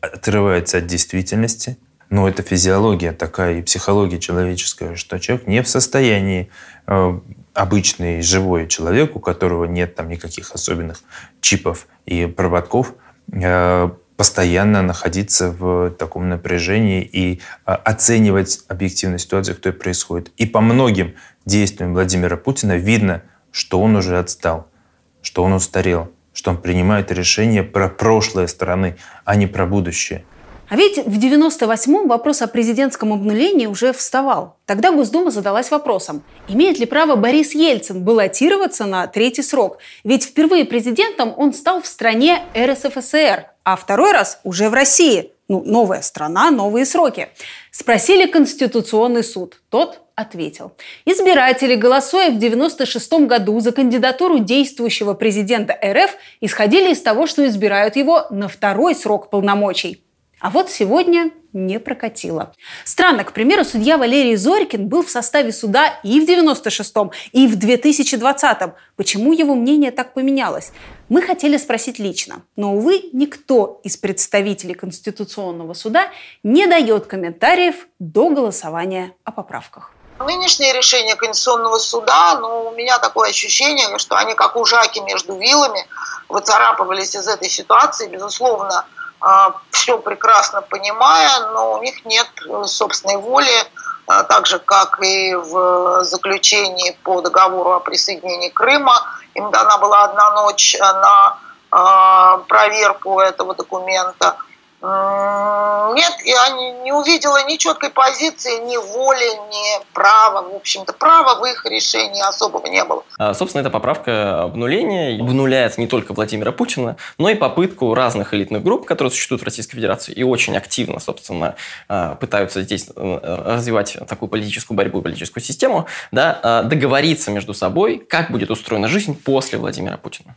отрывается от действительности. Но это физиология такая и психология человеческая, что человек не в состоянии э, обычный живой человек, у которого нет там никаких особенных чипов и проводков, э, постоянно находиться в таком напряжении и а, оценивать объективную ситуацию, которая происходит. И по многим действиям Владимира Путина видно, что он уже отстал, что он устарел, что он принимает решения про прошлое страны, а не про будущее. А ведь в 98-м вопрос о президентском обнулении уже вставал. Тогда Госдума задалась вопросом, имеет ли право Борис Ельцин баллотироваться на третий срок? Ведь впервые президентом он стал в стране РСФСР, а второй раз уже в России. Ну, новая страна, новые сроки. Спросили Конституционный суд. Тот ответил. Избиратели, голосуя в 96 году за кандидатуру действующего президента РФ, исходили из того, что избирают его на второй срок полномочий. А вот сегодня не прокатило. Странно, к примеру, судья Валерий Зорькин был в составе суда и в 96-м, и в 2020-м. Почему его мнение так поменялось? Мы хотели спросить лично, но, увы, никто из представителей Конституционного суда не дает комментариев до голосования о поправках. Нынешнее решение Конституционного суда, ну, у меня такое ощущение, что они как ужаки между вилами выцарапывались из этой ситуации. Безусловно, все прекрасно понимая, но у них нет э, собственной воли, а, так же, как и в заключении по договору о присоединении Крыма. Им дана была одна ночь на а, проверку этого документа – нет, я не увидела ни четкой позиции, ни воли, ни права. В общем-то, права в их решении особого не было. А, собственно, эта поправка обнуления обнуляет не только Владимира Путина, но и попытку разных элитных групп, которые существуют в Российской Федерации и очень активно, собственно, а, пытаются здесь э, развивать такую политическую борьбу, политическую систему, да, а, договориться между собой, как будет устроена жизнь после Владимира Путина.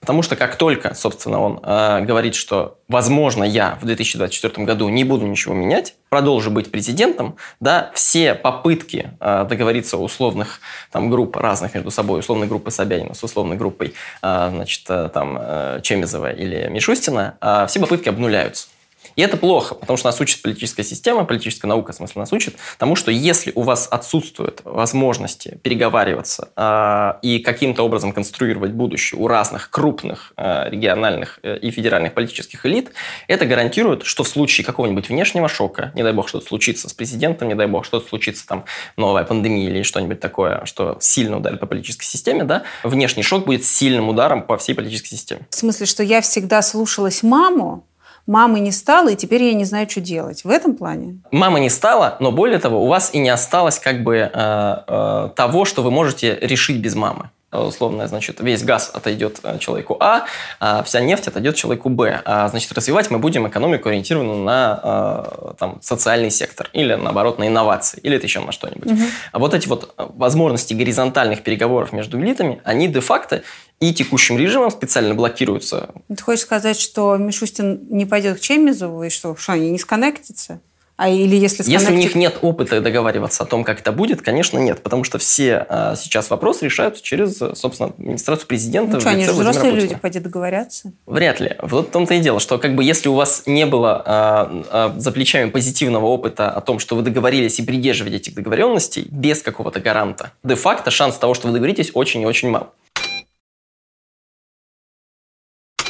Потому что как только, собственно, он э, говорит, что, возможно, я в 2024 году не буду ничего менять, продолжу быть президентом, да, все попытки э, договориться о условных там, групп разных между собой, условной группы Собянина с условной группой э, значит, э, там, э, Чемизова или Мишустина, э, все попытки обнуляются. И это плохо, потому что нас учит политическая система, политическая наука, в смысле, нас учит тому, что если у вас отсутствуют возможности переговариваться э, и каким-то образом конструировать будущее у разных крупных э, региональных э, и федеральных политических элит, это гарантирует, что в случае какого-нибудь внешнего шока, не дай бог что-то случится с президентом, не дай бог что-то случится, там, новая пандемия или что-нибудь такое, что сильно ударит по политической системе, да, внешний шок будет сильным ударом по всей политической системе. В смысле, что я всегда слушалась маму, мамы не стало, и теперь я не знаю, что делать. В этом плане? Мама не стала, но более того, у вас и не осталось как бы э, э, того, что вы можете решить без мамы условно, значит, весь газ отойдет э, человеку А, а вся нефть отойдет человеку Б. А, значит, развивать мы будем экономику, ориентированную на а, там, социальный сектор или, наоборот, на инновации, или это еще на что-нибудь. Угу. А вот эти вот возможности горизонтальных переговоров между элитами, они де-факто и текущим режимом специально блокируются. Ты хочешь сказать, что Мишустин не пойдет к Чемизову, и что, что они не сконнектятся? А или если, если у них нет опыта договариваться о том, как это будет, конечно, нет. Потому что все а, сейчас вопросы решаются через, собственно, администрацию президента. Ну что, они же взрослые люди, пойди договорятся. Вряд ли. Вот в том-то и дело, что как бы если у вас не было а, а, за плечами позитивного опыта о том, что вы договорились и придерживаетесь этих договоренностей без какого-то гаранта, де-факто шанс того, что вы договоритесь, очень и очень мал.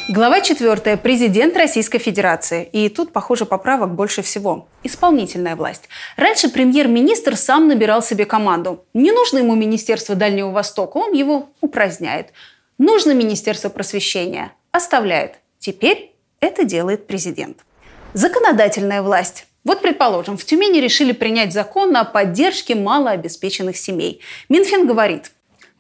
Глава 4. Президент Российской Федерации. И тут, похоже, поправок больше всего. Исполнительная власть. Раньше премьер-министр сам набирал себе команду. Не нужно ему Министерство Дальнего Востока, он его упраздняет. Нужно Министерство просвещения. Оставляет. Теперь это делает президент. Законодательная власть. Вот, предположим, в Тюмени решили принять закон о поддержке малообеспеченных семей. Минфин говорит,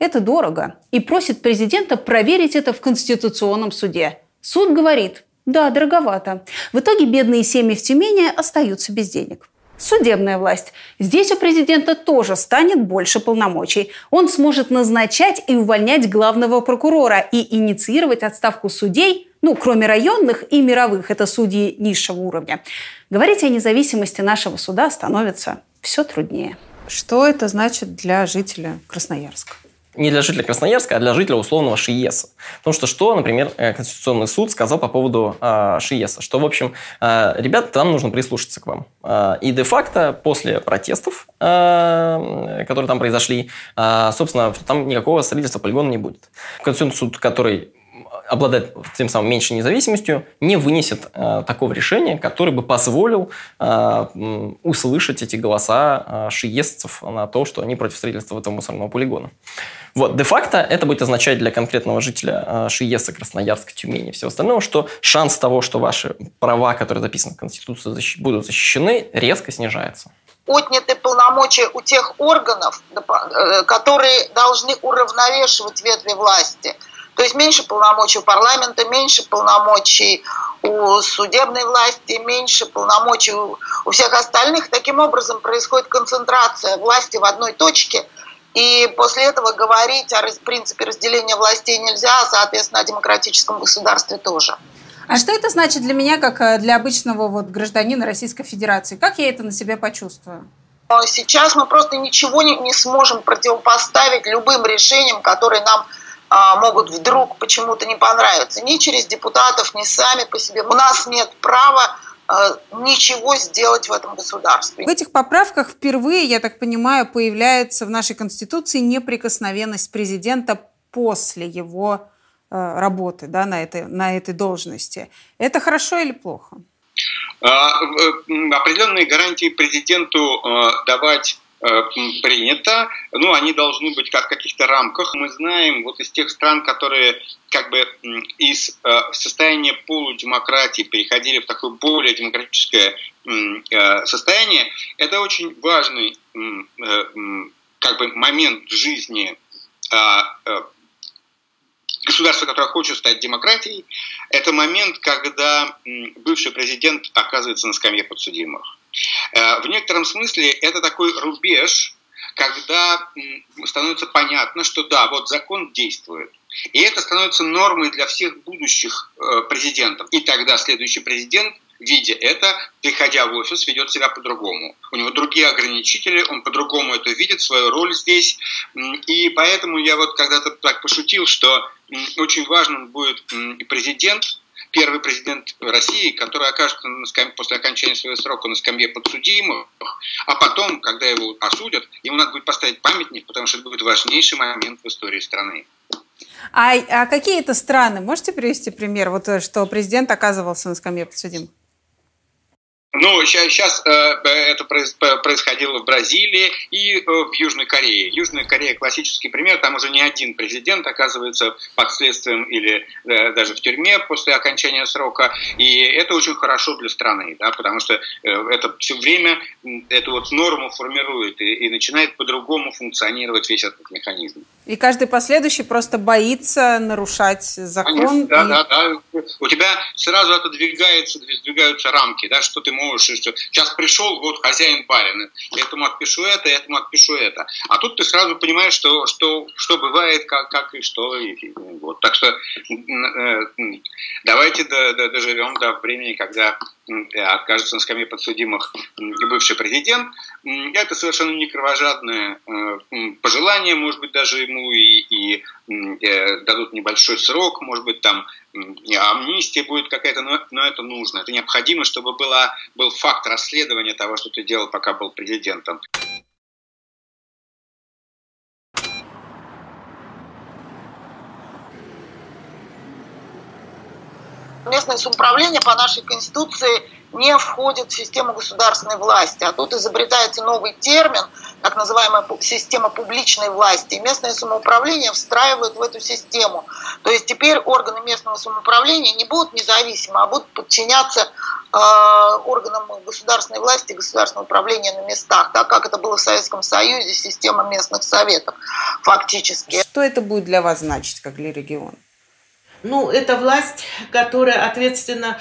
это дорого, и просит президента проверить это в Конституционном суде. Суд говорит, да, дороговато. В итоге бедные семьи в Тюмени остаются без денег. Судебная власть. Здесь у президента тоже станет больше полномочий. Он сможет назначать и увольнять главного прокурора и инициировать отставку судей, ну, кроме районных и мировых, это судьи низшего уровня. Говорить о независимости нашего суда становится все труднее. Что это значит для жителя Красноярска? Не для жителя Красноярска, а для жителя условного ШИЕСа. Потому что что, например, э, Конституционный суд сказал по поводу э, ШИЕСа? Что, в общем, э, ребята, там нужно прислушаться к вам. Э, и де-факто после протестов, э, которые там произошли, э, собственно, там никакого строительства полигона не будет. Конституционный суд, который обладает тем самым меньшей независимостью, не вынесет э, такого решения, который бы позволил э, услышать эти голоса э, шиестцев на то, что они против строительства этого мусорного полигона. Вот, де-факто это будет означать для конкретного жителя э, Шиеса, Красноярска, Тюмени и всего остального, что шанс того, что ваши права, которые записаны в Конституции, защ... будут защищены, резко снижается отняты полномочия у тех органов, э, которые должны уравновешивать ветви власти – то есть меньше полномочий у парламента, меньше полномочий у судебной власти, меньше полномочий у, всех остальных. Таким образом происходит концентрация власти в одной точке. И после этого говорить о принципе разделения властей нельзя, а, соответственно, о демократическом государстве тоже. А что это значит для меня, как э, для обычного вот гражданина Российской Федерации? Как я это на себе почувствую? Сейчас мы просто ничего не, не сможем противопоставить любым решениям, которые нам могут вдруг почему-то не понравиться. Ни через депутатов, ни сами по себе. У нас нет права а, ничего сделать в этом государстве. В этих поправках впервые, я так понимаю, появляется в нашей Конституции неприкосновенность президента после его а, работы да, на, этой, на этой должности. Это хорошо или плохо? Определенные гарантии президенту давать Э, принято, ну, они должны быть как в каких-то рамках. Мы знаем вот из тех стран, которые как бы из э, состояния полудемократии переходили в такое более демократическое э, состояние, это очень важный как бы момент в жизни а, государства, которое хочет стать демократией, это момент, когда бывший президент оказывается на скамье подсудимых. Э, в некотором смысле это такой рубеж, когда становится понятно, что да, вот закон действует. И это становится нормой для всех будущих э, президентов. И тогда следующий президент, видя это, приходя в офис, ведет себя по-другому. У него другие ограничители, он по-другому это видит, свою роль здесь. И поэтому я вот когда-то так пошутил, что очень важным будет президент, первый президент России, который окажется на скамье, после окончания своего срока на скамье подсудимых, а потом, когда его осудят, ему надо будет поставить памятник, потому что это будет важнейший момент в истории страны. А, а какие это страны? Можете привести пример, вот, э, что президент оказывался на скамье подсудимых? Ну, сейчас э, это происходило в Бразилии и э, в Южной Корее. Южная Корея классический пример, там уже не один президент оказывается под следствием или э, даже в тюрьме после окончания срока. И это очень хорошо для страны, да, потому что это все время эту вот норму формирует и, и начинает по-другому функционировать весь этот механизм. И каждый последующий просто боится нарушать закон. Конечно, да, и... да, да. У тебя сразу отодвигаются, двигаются рамки, да, что ты можешь можешь, что сейчас пришел вот хозяин барин, этому отпишу это, этому отпишу это. А тут ты сразу понимаешь, что, что, что бывает, как, как и что. И, вот. Так что э, давайте доживем до времени, когда откажется на скамье подсудимых бывший президент. Это совершенно не кровожадное э, пожелание, может быть, даже ему и, и э, дадут небольшой срок, может быть, там амнистия будет какая-то, но, но это нужно. Это необходимо, чтобы была, был факт расследования того, что ты делал, пока был президентом. Местное самоуправление по нашей Конституции не входит в систему государственной власти. А тут изобретается новый термин, так называемая система публичной власти. И местное самоуправление встраивают в эту систему. То есть теперь органы местного самоуправления не будут независимы, а будут подчиняться э, органам государственной власти, государственного управления на местах, так как это было в Советском Союзе, система местных советов фактически. Что это будет для вас значить, как для региона? Ну, это власть, которая ответственна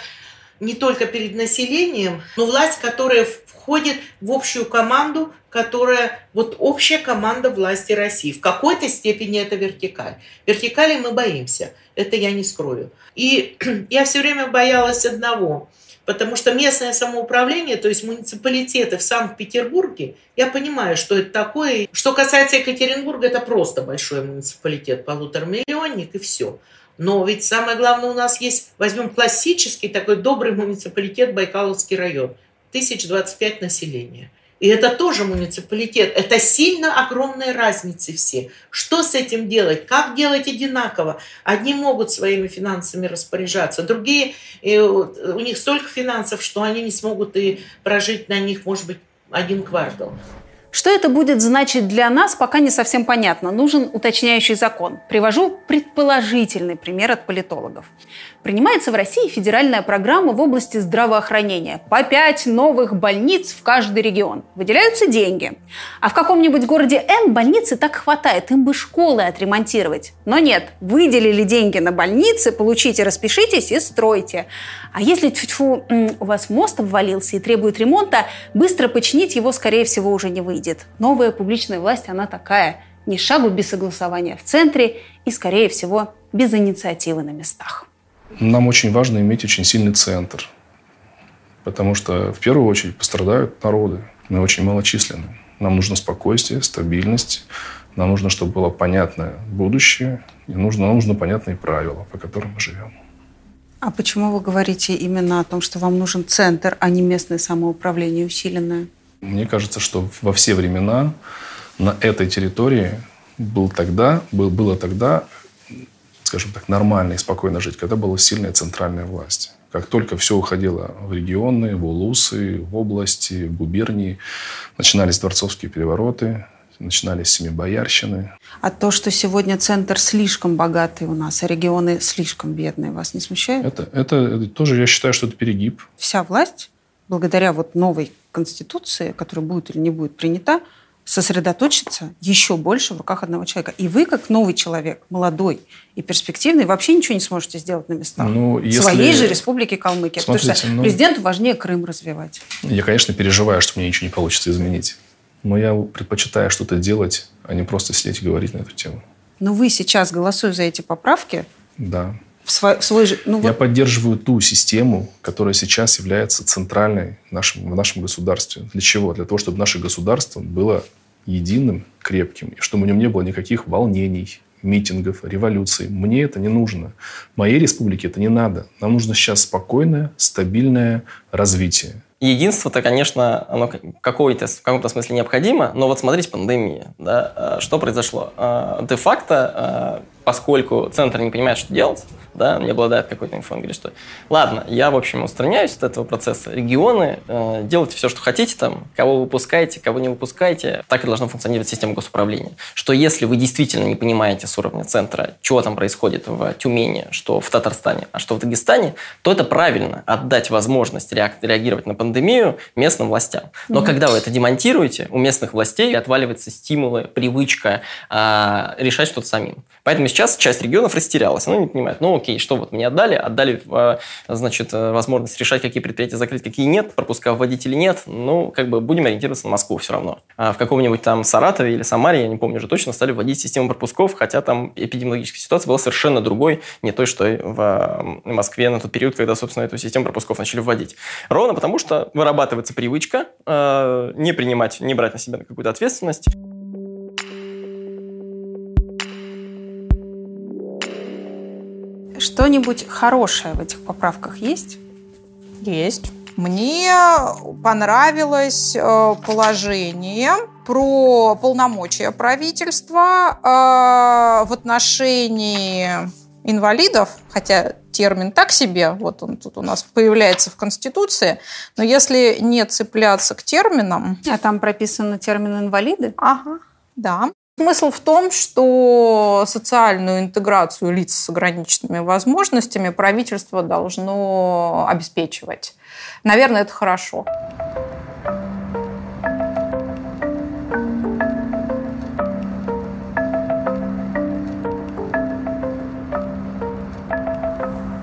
не только перед населением, но власть, которая входит в общую команду, которая вот общая команда власти России. В какой-то степени это вертикаль. Вертикали мы боимся, это я не скрою. И я все время боялась одного, потому что местное самоуправление, то есть муниципалитеты в Санкт-Петербурге, я понимаю, что это такое. Что касается Екатеринбурга, это просто большой муниципалитет, полуторамиллионник и все. Но ведь самое главное у нас есть, возьмем классический такой добрый муниципалитет Байкаловский район, 1025 населения. И это тоже муниципалитет. Это сильно огромные разницы все. Что с этим делать? Как делать одинаково? Одни могут своими финансами распоряжаться, другие, э, у них столько финансов, что они не смогут и прожить на них, может быть, один квартал. Что это будет значить для нас, пока не совсем понятно. Нужен уточняющий закон. Привожу предположительный пример от политологов. Принимается в России федеральная программа в области здравоохранения. По пять новых больниц в каждый регион. Выделяются деньги. А в каком-нибудь городе Н больницы так хватает, им бы школы отремонтировать. Но нет, выделили деньги на больницы, получите, распишитесь и стройте. А если тьфу, у вас мост обвалился и требует ремонта, быстро починить его, скорее всего, уже не выйдет. Новая публичная власть, она такая. Ни шагу без согласования в центре и, скорее всего, без инициативы на местах. Нам очень важно иметь очень сильный центр, потому что в первую очередь пострадают народы. Мы очень малочисленны. Нам нужно спокойствие, стабильность. Нам нужно, чтобы было понятное будущее. И нужно, нам нужно понятные правила, по которым мы живем. А почему вы говорите именно о том, что вам нужен центр, а не местное самоуправление усиленное? Мне кажется, что во все времена на этой территории был тогда, был, было тогда, скажем так, нормально и спокойно жить, когда была сильная центральная власть. Как только все уходило в регионы, в улусы, в области, в губернии, начинались дворцовские перевороты, начинались семибоярщины. А то, что сегодня центр слишком богатый у нас, а регионы слишком бедные, вас не смущает? Это, это, это тоже, я считаю, что это перегиб. Вся власть, благодаря вот новой конституции, которая будет или не будет принята, сосредоточится еще больше в руках одного человека. И вы, как новый человек, молодой и перспективный, вообще ничего не сможете сделать на местах. Ну, если... Своей же республики Калмыкия. Смотрите, потому что ну... президенту важнее Крым развивать. Я, конечно, переживаю, что мне ничего не получится изменить. Но я предпочитаю что-то делать, а не просто сидеть и говорить на эту тему. Но вы сейчас, голосуя за эти поправки, да. в свой, в свой же... Ну, я вот... поддерживаю ту систему, которая сейчас является центральной в нашем, в нашем государстве. Для чего? Для того, чтобы наше государство было единым, крепким, и чтобы в нем не было никаких волнений, митингов, революций. Мне это не нужно. Моей республике это не надо. Нам нужно сейчас спокойное, стабильное развитие. Единство-то, конечно, оно в, какой-то, в каком-то смысле необходимо, но вот смотрите, пандемия. Да, а, что произошло? А, де-факто, а, поскольку центр не понимает, что делать, да, не обладает какой-то инфой, он говорит, что ладно, я, в общем, устраняюсь от этого процесса, регионы, э, делайте все, что хотите там, кого выпускаете, кого не выпускаете, так и должна функционировать система госуправления. Что если вы действительно не понимаете с уровня центра, чего там происходит в Тюмени, что в Татарстане, а что в Дагестане, то это правильно, отдать возможность реагировать на пандемию местным властям. Но mm-hmm. когда вы это демонтируете, у местных властей отваливаются стимулы, привычка э, решать что-то самим. Поэтому сейчас часть регионов растерялась, она не понимает, ну окей, что вот мне отдали, отдали, э, значит, э, возможность решать, какие предприятия закрыть, какие нет, пропуска вводить или нет, ну, как бы будем ориентироваться на Москву все равно. А в каком-нибудь там Саратове или Самаре, я не помню уже точно, стали вводить систему пропусков, хотя там эпидемиологическая ситуация была совершенно другой, не той, что в Москве на тот период, когда, собственно, эту систему пропусков начали вводить. Ровно потому, что вырабатывается привычка э, не принимать, не брать на себя какую-то ответственность. Что-нибудь хорошее в этих поправках есть? Есть. Мне понравилось э, положение про полномочия правительства э, в отношении инвалидов, хотя термин так себе, вот он тут у нас появляется в Конституции, но если не цепляться к терминам... А там прописано термин «инвалиды»? Ага, да. Смысл в том, что социальную интеграцию лиц с ограниченными возможностями правительство должно обеспечивать. Наверное, это хорошо.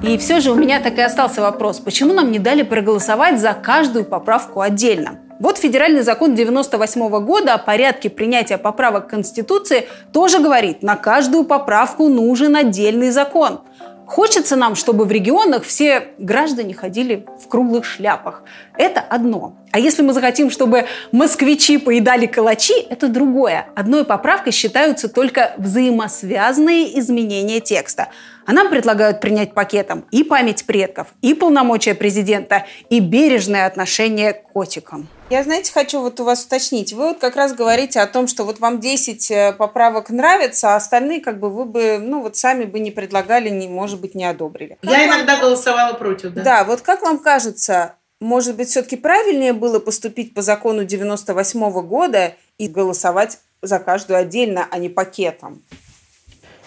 И все же у меня так и остался вопрос, почему нам не дали проголосовать за каждую поправку отдельно? Вот федеральный закон 98 года о порядке принятия поправок к Конституции тоже говорит, на каждую поправку нужен отдельный закон. Хочется нам, чтобы в регионах все граждане ходили в круглых шляпах. Это одно. А если мы захотим, чтобы москвичи поедали калачи, это другое. Одной поправкой считаются только взаимосвязанные изменения текста. А нам предлагают принять пакетом и память предков, и полномочия президента, и бережное отношение к котикам. Я, знаете, хочу вот у вас уточнить. Вы вот как раз говорите о том, что вот вам 10 э, поправок нравится, а остальные как бы вы бы, ну вот сами бы не предлагали, не, может быть, не одобрили. Я иногда голосовала против, да. Да, вот как вам кажется, может быть, все-таки правильнее было поступить по закону 98 -го года и голосовать за каждую отдельно, а не пакетом?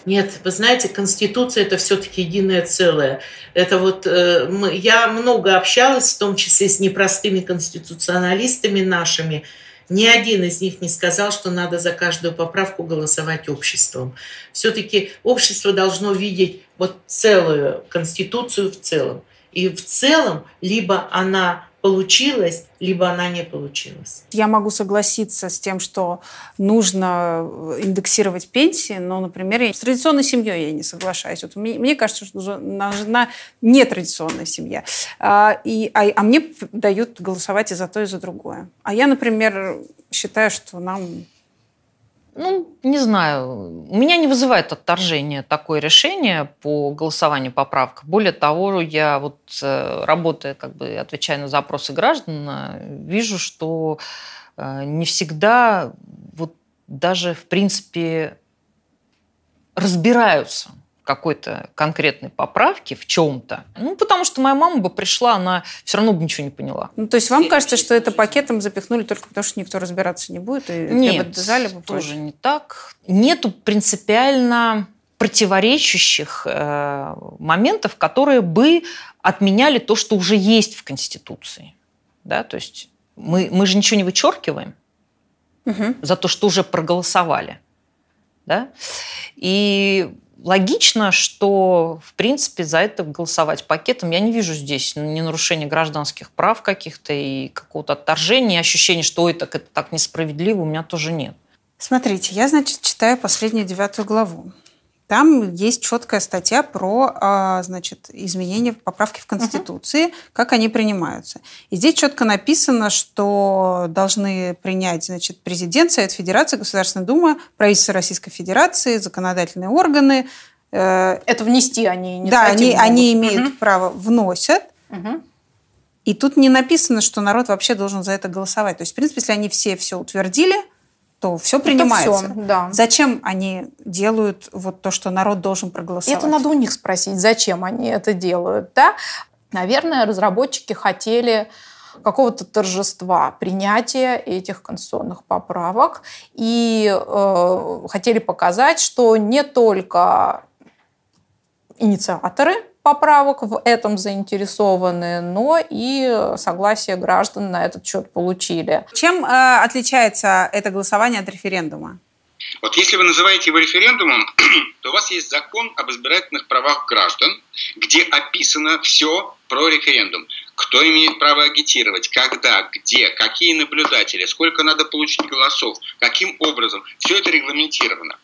Нет, вы знаете, Конституция это все-таки единое целое. Это вот э, я много общалась, в том числе с непростыми конституционалистами нашими. Ни один из них не сказал, что надо за каждую поправку голосовать обществом. Все-таки общество должно видеть вот целую Конституцию в целом. И в целом либо она получилась, либо она не получилась. Я могу согласиться с тем, что нужно индексировать пенсии, но, например, с традиционной семьей я не соглашаюсь. Вот мне, мне кажется, что нужна нетрадиционная семья. А, и, а, а мне дают голосовать и за то, и за другое. А я, например, считаю, что нам ну, не знаю. У меня не вызывает отторжения такое решение по голосованию поправок. Более того, я вот э, работая, как бы отвечая на запросы граждан, вижу, что э, не всегда вот даже, в принципе, разбираются какой-то конкретной поправки в чем-то. Ну, потому что моя мама бы пришла, она все равно бы ничего не поняла. Ну, то есть вам кажется, что это пакетом запихнули только потому, что никто разбираться не будет? И Нет, зале тоже не так. Нету принципиально противоречащих э, моментов, которые бы отменяли то, что уже есть в Конституции. Да? То есть мы, мы же ничего не вычеркиваем угу. за то, что уже проголосовали. Да? И логично, что, в принципе, за это голосовать пакетом. Я не вижу здесь ни нарушения гражданских прав каких-то и какого-то отторжения, ощущения, что Ой, так, это так несправедливо, у меня тоже нет. Смотрите, я, значит, читаю последнюю девятую главу. Там есть четкая статья про а, значит, изменения, поправки в Конституции, uh-huh. как они принимаются. И здесь четко написано, что должны принять значит, президент, Совет Федерации, Государственная Дума, правительство Российской Федерации, законодательные органы. Э, Это внести они Да, они, они имеют uh-huh. право, вносят. Uh-huh. И тут не написано, что народ вообще должен за это голосовать. То есть, в принципе, если они все все утвердили, то все принимается. Это все, да. Зачем они делают вот то, что народ должен проголосовать? Это надо у них спросить, зачем они это делают. Да? Наверное, разработчики хотели какого-то торжества принятия этих конституционных поправок и э, хотели показать, что не только инициаторы поправок в этом заинтересованы, но и согласие граждан на этот счет получили. Чем э, отличается это голосование от референдума? Вот если вы называете его референдумом, то у вас есть закон об избирательных правах граждан, где описано все про референдум. Кто имеет право агитировать, когда, где, какие наблюдатели, сколько надо получить голосов, каким образом. Все это регламентировано.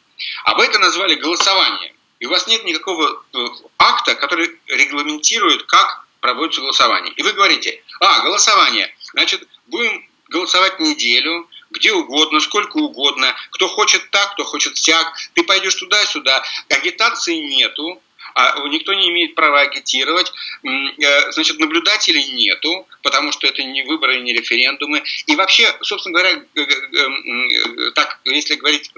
А вы это назвали голосованием и у вас нет никакого э, акта, который регламентирует, как проводится голосование. И вы говорите, а, голосование, значит, будем голосовать неделю, где угодно, сколько угодно, кто хочет так, кто хочет всяк, ты пойдешь туда-сюда, агитации нету, а никто не имеет права агитировать, э, значит, наблюдателей нету, потому что это не выборы, не референдумы. И вообще, собственно говоря, так, если говорить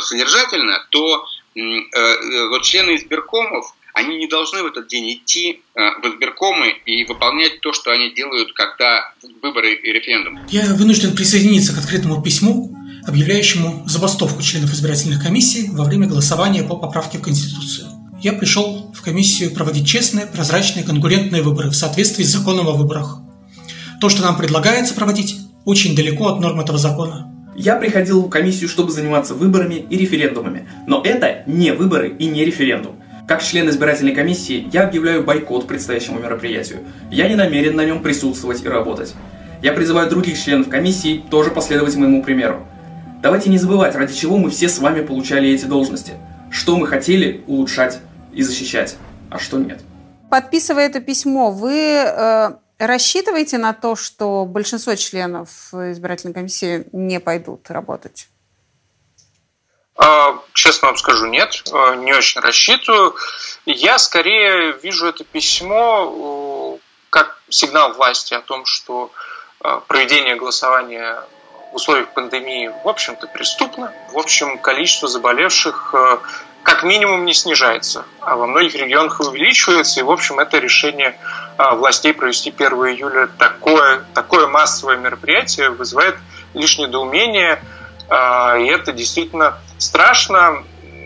содержательно, то Э, э, вот члены избиркомов, они не должны в этот день идти э, в избиркомы и выполнять то, что они делают, когда выборы и референдум. Я вынужден присоединиться к открытому письму, объявляющему забастовку членов избирательных комиссий во время голосования по поправке в Конституцию. Я пришел в комиссию проводить честные, прозрачные, конкурентные выборы в соответствии с законом о выборах. То, что нам предлагается проводить, очень далеко от норм этого закона. Я приходил в комиссию, чтобы заниматься выборами и референдумами, но это не выборы и не референдум. Как член избирательной комиссии, я объявляю бойкот предстоящему мероприятию. Я не намерен на нем присутствовать и работать. Я призываю других членов комиссии тоже последовать моему примеру. Давайте не забывать, ради чего мы все с вами получали эти должности. Что мы хотели улучшать и защищать, а что нет. Подписывая это письмо, вы э, рассчитываете на то, что большинство членов избирательной комиссии не пойдут работать? А, честно вам скажу, нет, а, не очень рассчитываю. Я скорее вижу это письмо как сигнал власти о том, что а, проведение голосования в условиях пандемии, в общем-то, преступно. В общем, количество заболевших как минимум не снижается, а во многих регионах увеличивается. И, в общем, это решение властей провести 1 июля такое, такое массовое мероприятие вызывает лишь недоумение. И это действительно страшно,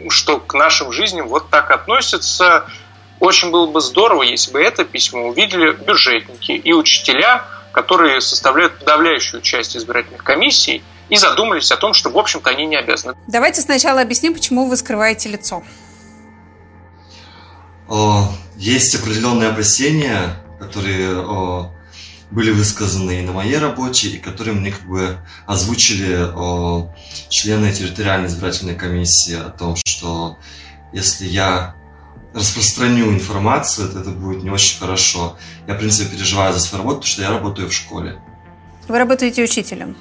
что к нашим жизням вот так относятся. Очень было бы здорово, если бы это письмо увидели бюджетники и учителя, которые составляют подавляющую часть избирательных комиссий, и задумались о том, что, в общем-то, они не обязаны. Давайте сначала объясним, почему вы скрываете лицо. Есть определенные опасения, которые были высказаны и на моей работе, и которые мне как бы озвучили о, члены территориальной избирательной комиссии о том, что если я распространю информацию, то это будет не очень хорошо. Я, в принципе, переживаю за свою работу, потому что я работаю в школе. Вы работаете учителем?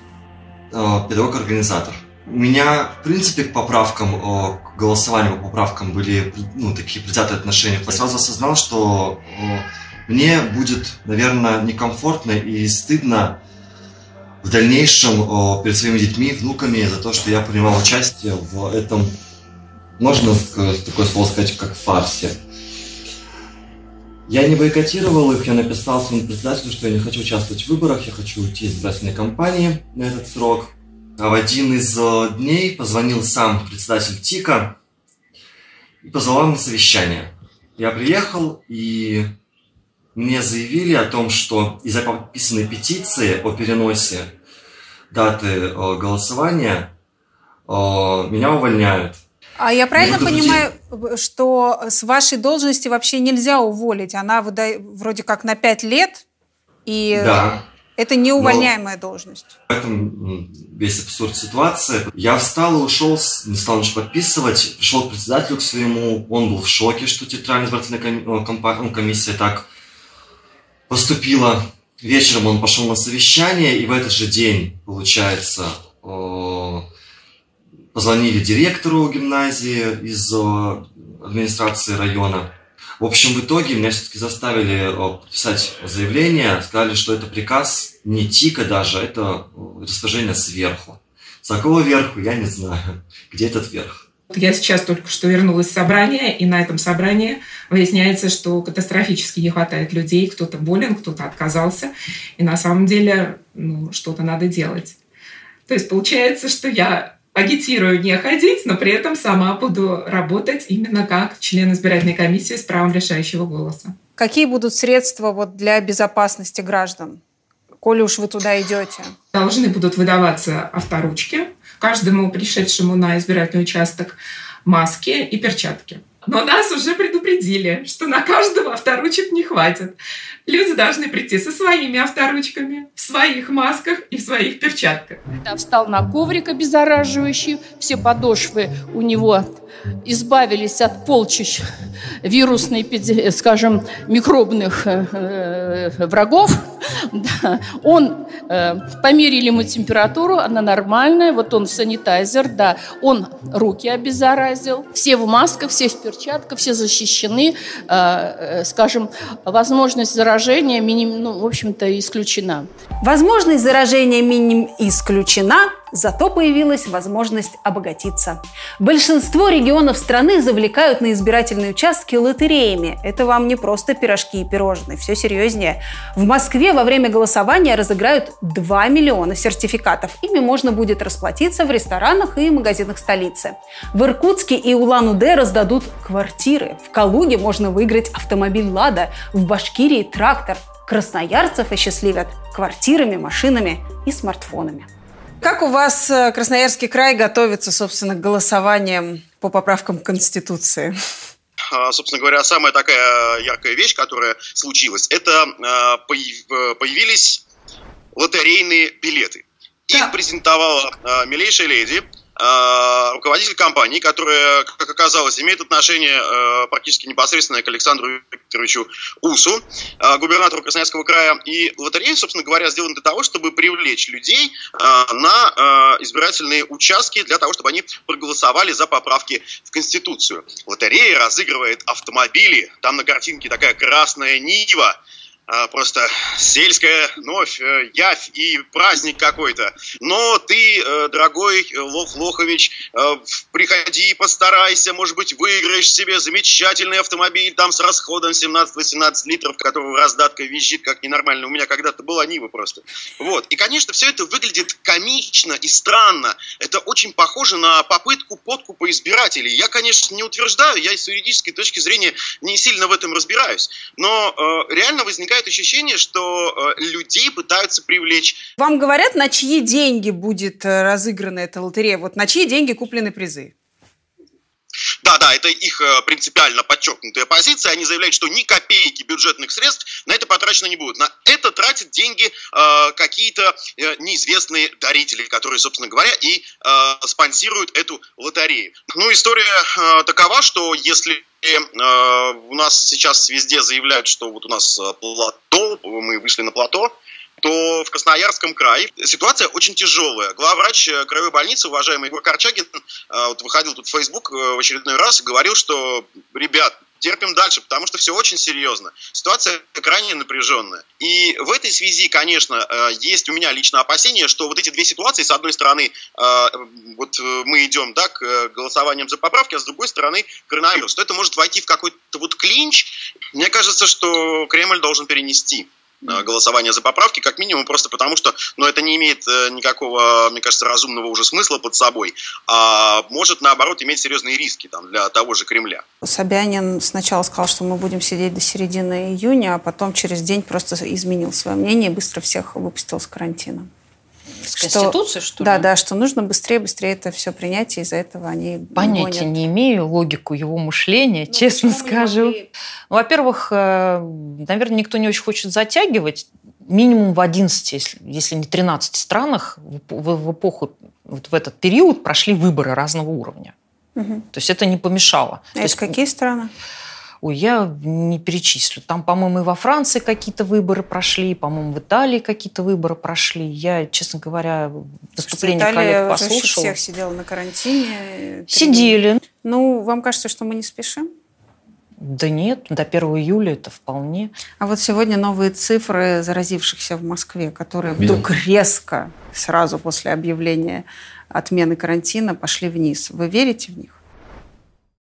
Педагог-организатор. У меня, в принципе, к поправкам, к голосованию по поправкам были ну, такие предвзятые отношения. Я сразу осознал, что мне будет, наверное, некомфортно и стыдно в дальнейшем перед своими детьми, внуками за то, что я принимал участие в этом, можно такое слово сказать, как фарсе. Я не бойкотировал их, я написал своему председателю, что я не хочу участвовать в выборах, я хочу уйти из избирательной кампании на этот срок. А в один из э, дней позвонил сам председатель ТИКа и позвал на совещание. Я приехал, и мне заявили о том, что из-за подписанной петиции о переносе даты э, голосования э, меня увольняют. А я правильно понимаю, что с вашей должности вообще нельзя уволить? Она вроде как на пять лет, и да. это неувольняемая Но должность. В этом весь абсурд ситуации. Я встал и ушел, не стал ничего подписывать, пришел к председателю к своему, он был в шоке, что территориальная избирательная комиссия так поступило. Вечером он пошел на совещание, и в этот же день, получается, позвонили директору гимназии из администрации района. В общем, в итоге меня все-таки заставили подписать заявление, сказали, что это приказ не ТИКа даже, это распоряжение сверху. С какого верху, я не знаю. Где этот верх? Я сейчас только что вернулась с собрания, и на этом собрании выясняется, что катастрофически не хватает людей. Кто-то болен, кто-то отказался. И на самом деле ну, что-то надо делать. То есть получается, что я агитирую не ходить, но при этом сама буду работать именно как член избирательной комиссии с правом решающего голоса. Какие будут средства вот для безопасности граждан, коли уж вы туда идете? Должны будут выдаваться авторучки, каждому пришедшему на избирательный участок маски и перчатки. Но нас уже предупредили, что на каждого авторучек не хватит. Люди должны прийти со своими авторучками, в своих масках и в своих перчатках. Встал на коврик обеззараживающий, все подошвы у него избавились от полчищ вирусной, скажем, микробных э, э, врагов. Он, э, померили ему температуру, она нормальная, вот он санитайзер, да, он руки обеззаразил, все в масках, все в перчатках, все защищены, скажем, возможность заражения, миним, ну, в общем-то, исключена. Возможность заражения миним исключена, Зато появилась возможность обогатиться. Большинство регионов страны завлекают на избирательные участки лотереями. Это вам не просто пирожки и пирожные, все серьезнее. В Москве во время голосования разыграют 2 миллиона сертификатов. Ими можно будет расплатиться в ресторанах и магазинах столицы. В Иркутске и Улан-Удэ раздадут квартиры. В Калуге можно выиграть автомобиль «Лада», в Башкирии – трактор. Красноярцев осчастливят квартирами, машинами и смартфонами. Как у вас э, Красноярский край готовится, собственно, к голосованиям по поправкам Конституции? А, собственно говоря, самая такая яркая вещь, которая случилась, это а, э, появились лотерейные билеты. Их презентовала а, милейшая леди руководитель компании, которая, как оказалось, имеет отношение э, практически непосредственно к Александру Викторовичу Усу, э, губернатору Красноярского края. И лотерея, собственно говоря, сделана для того, чтобы привлечь людей на избирательные участки, для того, чтобы они проголосовали за поправки в Конституцию. Лотерея разыгрывает автомобили. Там на картинке такая красная Нива, просто сельская новь, э, явь и праздник какой-то. Но ты, э, дорогой Лох Лохович, э, приходи, постарайся, может быть, выиграешь себе замечательный автомобиль там с расходом 17-18 литров, которого раздатка визжит как ненормально. У меня когда-то была Нива просто. Вот. И, конечно, все это выглядит комично и странно. Это очень похоже на попытку подкупа избирателей. Я, конечно, не утверждаю, я с юридической точки зрения не сильно в этом разбираюсь. Но э, реально возникает возникает ощущение, что э, людей пытаются привлечь. Вам говорят, на чьи деньги будет э, разыграна эта лотерея? Вот на чьи деньги куплены призы? Да, да, это их э, принципиально подчеркнутая позиция. Они заявляют, что ни копейки бюджетных средств на это потрачено не будет. На это тратят деньги э, какие-то э, неизвестные дарители, которые, собственно говоря, и э, спонсируют эту лотерею. Ну, история э, такова, что если э, у нас сейчас везде заявляют, что вот у нас э, плато, мы вышли на плато, то в Красноярском крае ситуация очень тяжелая. Главврач э, краевой больницы, уважаемый Егор Корчагин, э, вот выходил тут в Facebook в очередной раз и говорил, что, ребят, терпим дальше, потому что все очень серьезно. Ситуация крайне напряженная. И в этой связи, конечно, есть у меня лично опасение, что вот эти две ситуации, с одной стороны, вот мы идем да, к голосованиям за поправки, а с другой стороны коронавирус, то это может войти в какой-то вот клинч. Мне кажется, что Кремль должен перенести Э, голосование за поправки, как минимум просто потому, что ну, это не имеет э, никакого, мне кажется, разумного уже смысла под собой, а может, наоборот, иметь серьезные риски там, для того же Кремля. Собянин сначала сказал, что мы будем сидеть до середины июня, а потом через день просто изменил свое мнение и быстро всех выпустил с карантина. С Конституции, что, что ли? Да, да, что нужно быстрее, быстрее это все принять, и из-за этого они Понятия гонят. не имею логику его мышления, ну, честно скажу. Ну, во-первых, э, наверное, никто не очень хочет затягивать. Минимум в 11, если, если не 13 странах в, в, в эпоху, вот в этот период прошли выборы разного уровня. Угу. То есть это не помешало. А это есть, какие страны? Ой, я не перечислю. Там, по-моему, и во Франции какие-то выборы прошли, по-моему, в Италии какие-то выборы прошли. Я, честно говоря, выступление коллег послушала. всех сидела на карантине. Сидели. Ну, вам кажется, что мы не спешим? Да нет, до 1 июля это вполне. А вот сегодня новые цифры заразившихся в Москве, которые Видел. вдруг резко, сразу после объявления отмены карантина, пошли вниз. Вы верите в них?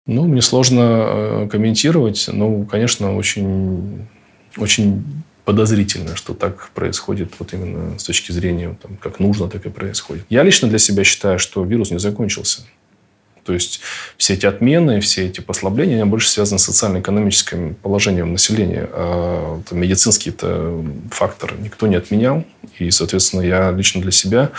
Ну, мне сложно э, комментировать. Ну, конечно, очень, очень подозрительно, что так происходит вот именно с точки зрения, там, как нужно, так и происходит. Я лично для себя считаю, что вирус не закончился. То есть все эти отмены, все эти послабления, они больше связаны с социально-экономическим положением населения. А медицинский это фактор никто не отменял. И, соответственно, я лично для себя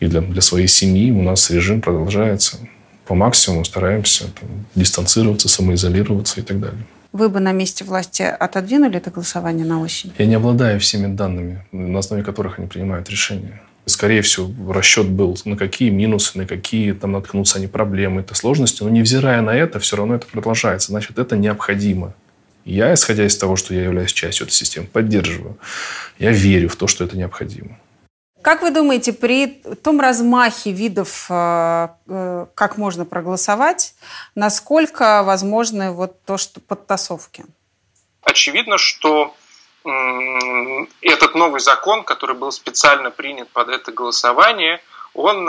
и для, для своей семьи у нас режим продолжается по максимуму стараемся там, дистанцироваться, самоизолироваться и так далее. Вы бы на месте власти отодвинули это голосование на осень? Я не обладаю всеми данными, на основе которых они принимают решения. Скорее всего, расчет был, на какие минусы, на какие там наткнутся они проблемы, это сложности. Но невзирая на это, все равно это продолжается. Значит, это необходимо. Я, исходя из того, что я являюсь частью этой системы, поддерживаю. Я верю в то, что это необходимо. Как вы думаете, при том размахе видов, э, э, как можно проголосовать, насколько возможны вот то, что подтасовки? Очевидно, что этот новый закон, который был специально принят под это голосование, он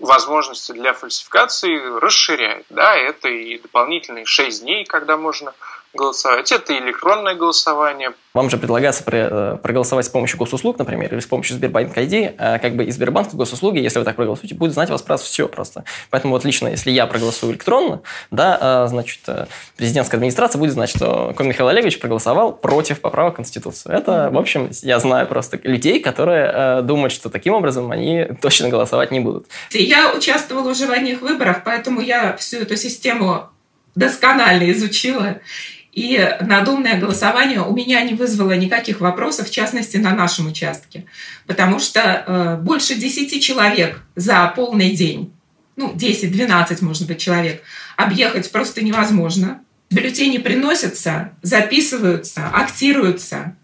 возможности для фальсификации расширяет. Да, это и дополнительные 6 дней, когда можно голосовать. Это электронное голосование. Вам же предлагается э, проголосовать с помощью госуслуг, например, или с помощью Сбербанк ID. А как бы и Сбербанк госуслуги, если вы так проголосуете, будет знать вас про все просто. Поэтому вот лично, если я проголосую электронно, да, а, значит, э, президентская администрация будет знать, что Конь Михаил Олегович проголосовал против поправок Конституции. Это, в общем, я знаю просто людей, которые э, думают, что таким образом они точно голосовать не будут. Я участвовала уже в одних выборах, поэтому я всю эту систему досконально изучила. И надумное голосование у меня не вызвало никаких вопросов, в частности, на нашем участке. Потому что э, больше 10 человек за полный день, ну, 10-12, может быть, человек, объехать просто невозможно. Бюллетени приносятся, записываются, актируются.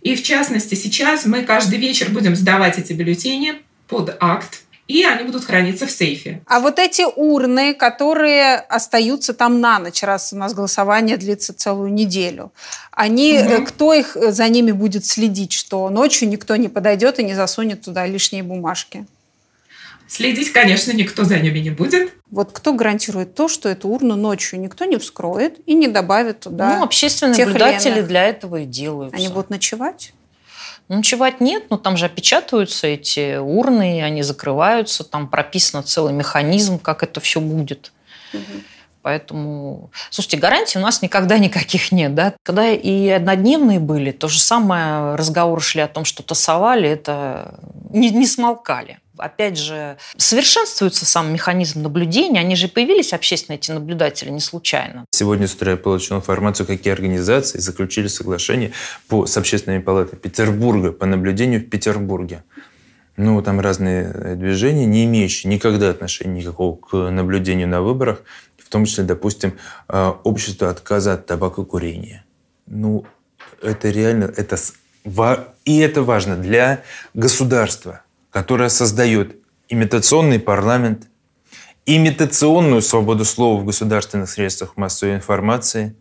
И в частности, сейчас мы каждый вечер будем сдавать эти бюллетени под акт и они будут храниться в сейфе. А вот эти урны, которые остаются там на ночь, раз у нас голосование длится целую неделю, они, угу. кто их э, за ними будет следить, что ночью никто не подойдет и не засунет туда лишние бумажки? Следить, конечно, никто за ними не будет. Вот кто гарантирует то, что эту урну ночью никто не вскроет и не добавит туда Ну, общественные наблюдатели для этого и делают. Они будут ночевать? Ночевать нет, но там же опечатываются эти урны, они закрываются, там прописан целый механизм, как это все будет. Угу. Поэтому, слушайте, гарантий у нас никогда никаких нет. Да? Когда и однодневные были, то же самое разговоры шли о том, что тасовали, это не, не смолкали опять же, совершенствуется сам механизм наблюдения. Они же появились, общественные эти наблюдатели, не случайно. Сегодня с утра я получил информацию, какие организации заключили соглашение по, с общественными палатой Петербурга по наблюдению в Петербурге. Ну, там разные движения, не имеющие никогда отношения никакого к наблюдению на выборах, в том числе, допустим, э, общество отказа от табакокурения. Ну, это реально, это, и это важно для государства которая создает имитационный парламент, имитационную свободу слова в государственных средствах массовой информации,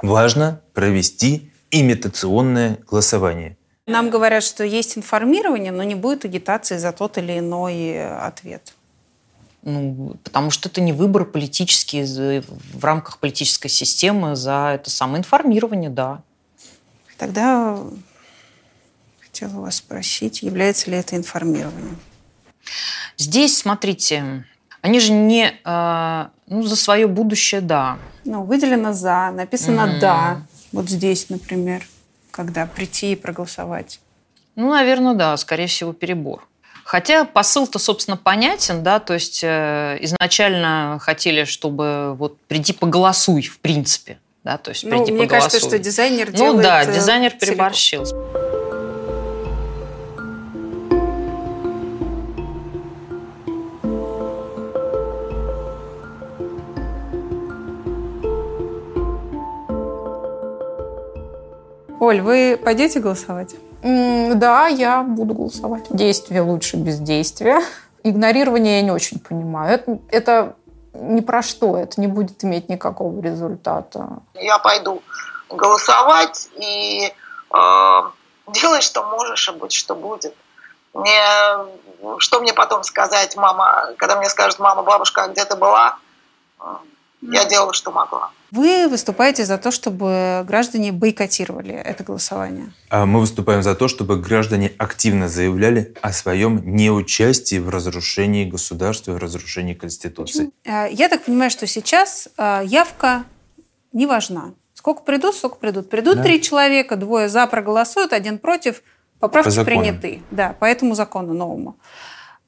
важно провести имитационное голосование. Нам говорят, что есть информирование, но не будет агитации за тот или иной ответ. Ну, потому что это не выбор политический в рамках политической системы за это самоинформирование, да. Тогда хотела вас спросить, является ли это информированием? Здесь, смотрите, они же не э, ну, за свое будущее, да. Ну, выделено за, написано mm. да. Вот здесь, например, когда прийти и проголосовать. Ну, наверное, да, скорее всего, перебор. Хотя посыл-то, собственно, понятен, да, то есть э, изначально хотели, чтобы вот приди поголосуй, в принципе, да, то есть ну, приди мне поголосуй. кажется, что дизайнер ну, делает... Ну да, дизайнер переборщил. Целиком. Оль, вы пойдете голосовать? Да, я буду голосовать. Действие лучше бездействия. Игнорирование я не очень понимаю. Это, это ни про что, это не будет иметь никакого результата. Я пойду голосовать и э, делай, что можешь, а будь что будет. Мне, что мне потом сказать, мама, когда мне скажут, мама, бабушка, а где ты была? Я делала, что могла. Вы выступаете за то, чтобы граждане бойкотировали это голосование? А мы выступаем за то, чтобы граждане активно заявляли о своем неучастии в разрушении государства, в разрушении Конституции. Э, я так понимаю, что сейчас э, явка не важна. Сколько придут, сколько придут. Придут да. три человека, двое за проголосуют, один против. Поправки По приняты. Да, по этому закону новому.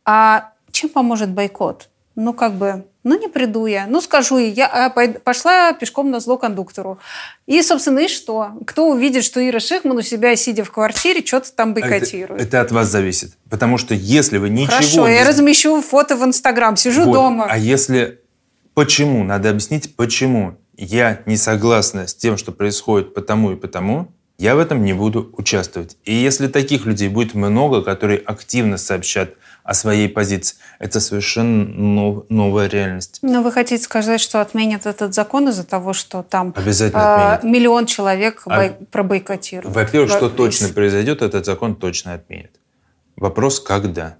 А чем поможет бойкот? Ну, как бы ну, не приду я. Ну, скажу я а, пошла пешком на зло кондуктору. И, собственно, и что? Кто увидит, что Ира Шихман у себя, сидя в квартире, что-то там бойкотирует? Это, это от вас зависит. Потому что если вы ничего... Хорошо, не... я размещу фото в Инстаграм, сижу вот. дома. А если... Почему? Надо объяснить, почему я не согласна с тем, что происходит потому и потому, я в этом не буду участвовать. И если таких людей будет много, которые активно сообщат о своей позиции. Это совершенно нов, новая реальность. Но вы хотите сказать, что отменят этот закон из-за того, что там Обязательно э, миллион человек а, бой, пробойкотируют? Во-первых, что точно произойдет, этот закон точно отменят. Вопрос, когда.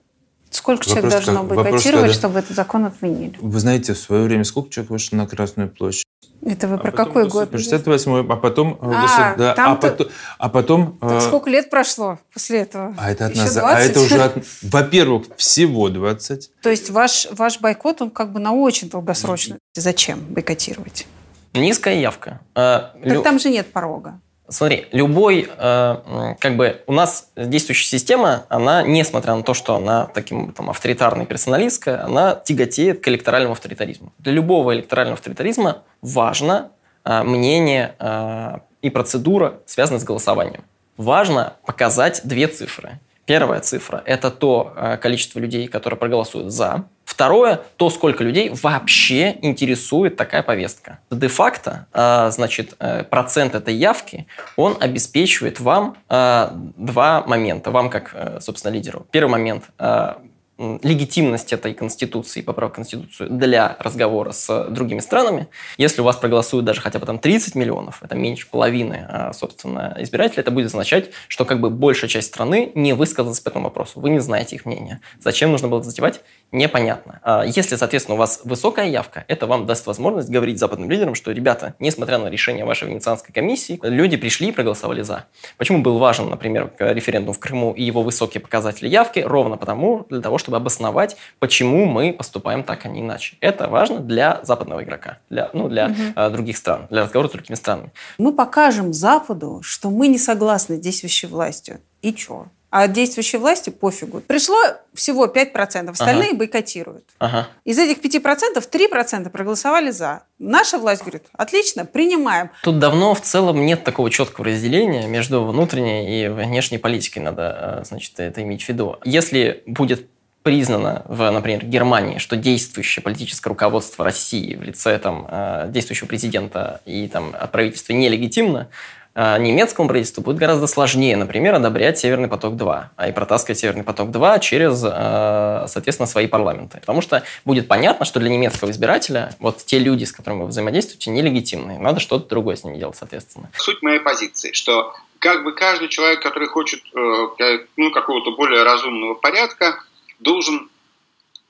Сколько человек вопрос, должно как, бойкотировать, когда... чтобы этот закон отменили? Вы знаете, в свое время сколько человек вышло на Красную площадь? Это вы а про какой год? 68-й, а потом... Э, а, да, а, потом, а потом... Так э, сколько лет прошло после этого? А это, от нас, а это уже, от, во-первых, всего 20. То есть ваш, ваш бойкот, он как бы на очень долгосрочный. Зачем бойкотировать? Низкая явка. А, так лю... там же нет порога. Смотри, любой, э, как бы у нас действующая система, она, несмотря на то, что она таким там авторитарной персоналистская, она тяготеет к электоральному авторитаризму. Для любого электорального авторитаризма важно э, мнение э, и процедура, связанная с голосованием. Важно показать две цифры. Первая цифра – это то э, количество людей, которые проголосуют «за», Второе, то, сколько людей вообще интересует такая повестка. Де-факто, а, значит, э, процент этой явки, он обеспечивает вам а, два момента. Вам как, э, собственно, лидеру. Первый момент а, легитимность этой конституции, поправок конституцию для разговора с другими странами. Если у вас проголосуют даже хотя бы там 30 миллионов, это меньше половины, а, собственно, избирателей, это будет означать, что как бы большая часть страны не высказалась по этому вопросу. Вы не знаете их мнения. Зачем нужно было затевать? Непонятно. А если, соответственно, у вас высокая явка, это вам даст возможность говорить западным лидерам, что, ребята, несмотря на решение вашей Венецианской комиссии, люди пришли и проголосовали за. Почему был важен, например, референдум в Крыму и его высокие показатели явки? Ровно потому, для того, чтобы чтобы обосновать, почему мы поступаем так, а не иначе. Это важно для западного игрока, для, ну, для угу. других стран, для разговора с другими странами. Мы покажем Западу, что мы не согласны с действующей властью. И что? А действующей власти пофигу. Пришло всего 5%, остальные ага. бойкотируют. Ага. Из этих 5% 3% проголосовали за. Наша власть говорит, отлично, принимаем. Тут давно в целом нет такого четкого разделения между внутренней и внешней политикой, надо, э, значит, это иметь в виду. Если будет признано в, например, Германии, что действующее политическое руководство России в лице там, э, действующего президента и там, правительства нелегитимно, э, немецкому правительству будет гораздо сложнее, например, одобрять «Северный поток-2», а и протаскивать «Северный поток-2» через, э, соответственно, свои парламенты. Потому что будет понятно, что для немецкого избирателя вот те люди, с которыми вы взаимодействуете, нелегитимные. Надо что-то другое с ними делать, соответственно. Суть моей позиции, что как бы каждый человек, который хочет ну, какого-то более разумного порядка, должен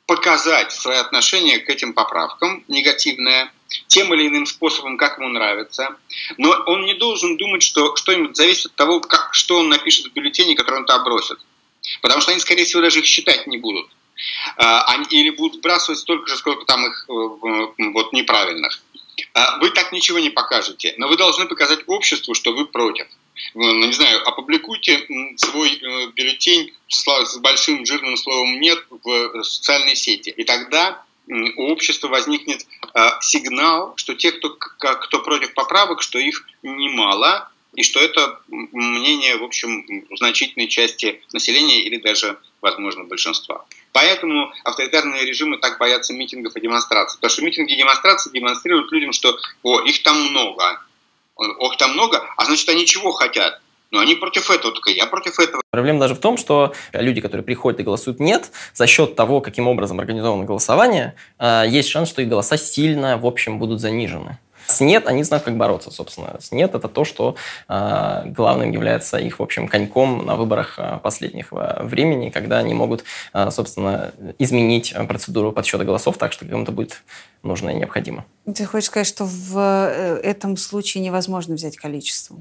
показать свое отношение к этим поправкам негативное тем или иным способом, как ему нравится. Но он не должен думать, что что-нибудь зависит от того, как, что он напишет в бюллетене, который он туда бросит. Потому что они, скорее всего, даже их считать не будут. А, они, или будут сбрасывать столько же, сколько там их э, вот, неправильных. А, вы так ничего не покажете, но вы должны показать обществу, что вы против не знаю, опубликуйте свой э, бюллетень с большим жирным словом «нет» в социальной сети. И тогда у общества возникнет э, сигнал, что те, кто, кто против поправок, что их немало, и что это мнение, в общем, значительной части населения или даже, возможно, большинства. Поэтому авторитарные режимы так боятся митингов и демонстраций. Потому что митинги и демонстрации демонстрируют людям, что о, их там много, ох, там много, а значит, они чего хотят? Но они против этого, только я против этого. Проблема даже в том, что люди, которые приходят и голосуют «нет», за счет того, каким образом организовано голосование, э, есть шанс, что их голоса сильно, в общем, будут занижены. С «нет» они знают, как бороться, собственно. С «нет» – это то, что э, главным является их, в общем, коньком на выборах э, последнего времени, когда они могут, э, собственно, изменить процедуру подсчета голосов так, что кому-то будет нужно и необходимо. Ты хочешь сказать, что в э, этом случае невозможно взять количество?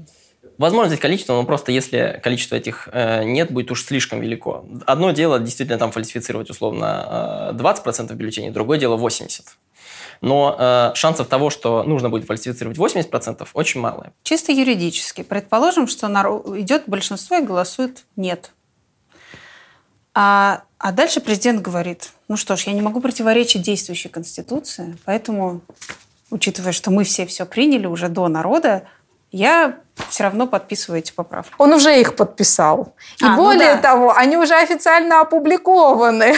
Возможно взять количество, но просто если количество этих э, нет, будет уж слишком велико. Одно дело действительно там фальсифицировать условно э, 20% бюллетеней, другое дело 80%. Но э, шансов того, что нужно будет фальсифицировать 80%, очень мало. Чисто юридически. Предположим, что народ, идет большинство и голосует «нет». А, а дальше президент говорит, ну что ж, я не могу противоречить действующей Конституции, поэтому, учитывая, что мы все все приняли уже до народа, я все равно подписываю эти поправки. Он уже их подписал. И а, ну более ну да. того, они уже официально опубликованы.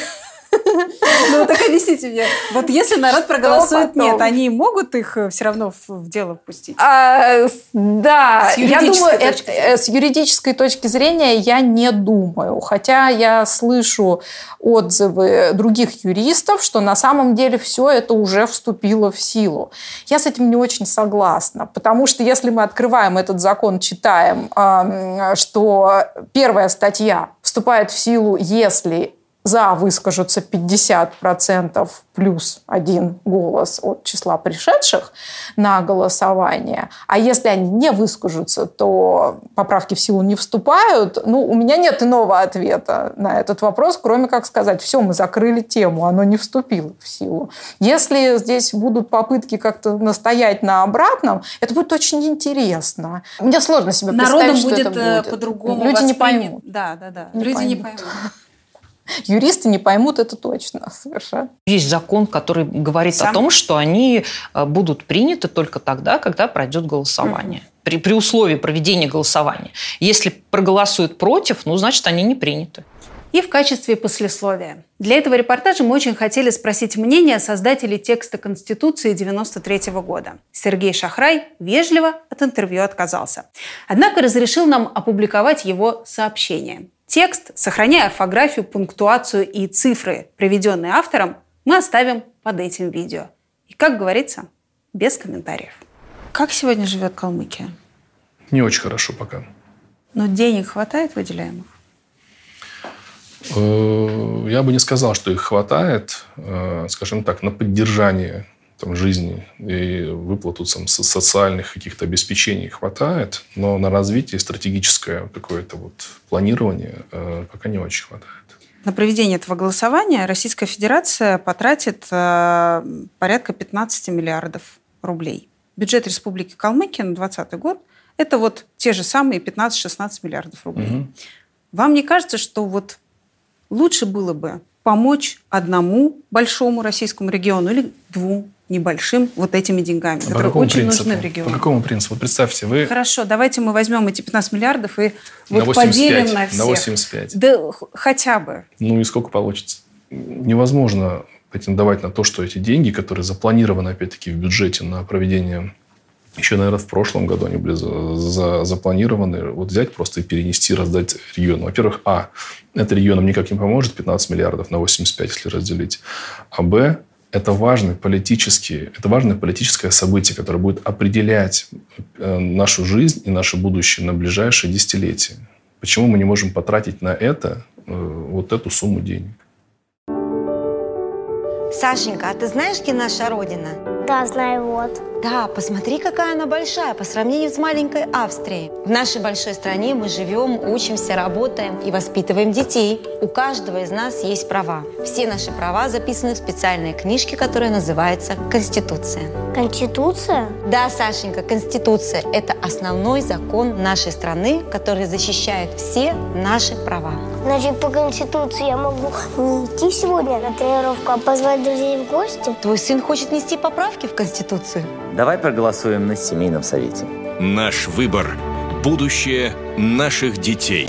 Ну, так объясните мне. Вот если народ проголосует нет, они могут их э, все равно в дело впустить? А, да, я думаю, э, с юридической точки зрения я не думаю. Хотя я слышу отзывы других юристов, что на самом деле все это уже вступило в силу. Я с этим не очень согласна, потому что если мы открываем этот закон, читаем, что первая статья вступает в силу, если за выскажутся 50% плюс один голос от числа пришедших на голосование. А если они не выскажутся, то поправки в силу не вступают. Ну, у меня нет иного ответа на этот вопрос, кроме как сказать, все, мы закрыли тему, оно не вступило в силу. Если здесь будут попытки как-то настоять на обратном, это будет очень интересно. Мне сложно себе Народом представить, будет, что это будет. по-другому Люди не поймут. Да, да, да. Не Люди не поймут. Юристы не поймут это точно совершенно. Есть закон, который говорит Сам- о том, что они э, будут приняты только тогда, когда пройдет голосование. При, при условии проведения голосования. Если проголосуют против, ну, значит, они не приняты. И в качестве послесловия. Для этого репортажа мы очень хотели спросить мнение создателей текста Конституции 93 года. Сергей Шахрай вежливо от интервью отказался. Однако разрешил нам опубликовать его сообщение. Текст, сохраняя орфографию, пунктуацию и цифры, приведенные автором, мы оставим под этим видео. И, как говорится, без комментариев. Как сегодня живет Калмыкия? Не очень хорошо пока. Но денег хватает выделяемых? Э, Я бы не сказал, что их хватает, э, скажем так, на поддержание там, жизни и выплату там, со- социальных каких-то обеспечений хватает, но на развитие стратегическое какое-то вот планирование э, пока не очень хватает. На проведение этого голосования Российская Федерация потратит э, порядка 15 миллиардов рублей. Бюджет Республики Калмыкия на 2020 год – это вот те же самые 15-16 миллиардов рублей. Мгм. Вам не кажется, что вот лучше было бы помочь одному большому российскому региону или двум небольшим вот этими деньгами, А по которые очень принципу? нужны в По регионе? какому принципу? Представьте, вы Хорошо, давайте мы возьмем эти 15 миллиардов и на вот 85, поделим на всех. на 85. Да хотя бы. Ну и сколько получится? Невозможно претендовать на то, что эти деньги, которые запланированы, опять-таки, в бюджете на проведение еще, наверное, в прошлом году они были за- за- запланированы. Вот взять просто и перенести, раздать региону. Во-первых, а, это регионам никак не поможет, 15 миллиардов на 85, если разделить. А б, это важный политический, это важное политическое событие, которое будет определять э, нашу жизнь и наше будущее на ближайшие десятилетия. Почему мы не можем потратить на это э, вот эту сумму денег? Сашенька, а ты знаешь, где наша родина? Да, знаю, вот. Да, посмотри, какая она большая по сравнению с маленькой Австрией. В нашей большой стране мы живем, учимся, работаем и воспитываем детей. У каждого из нас есть права. Все наши права записаны в специальной книжке, которая называется Конституция. Конституция? Да, Сашенька, Конституция – это основной закон нашей страны, который защищает все наши права. Значит, по Конституции я могу не идти сегодня на тренировку, а позвать друзей в гости? Твой сын хочет внести поправки в Конституцию? Давай проголосуем на семейном совете. Наш выбор – будущее наших детей.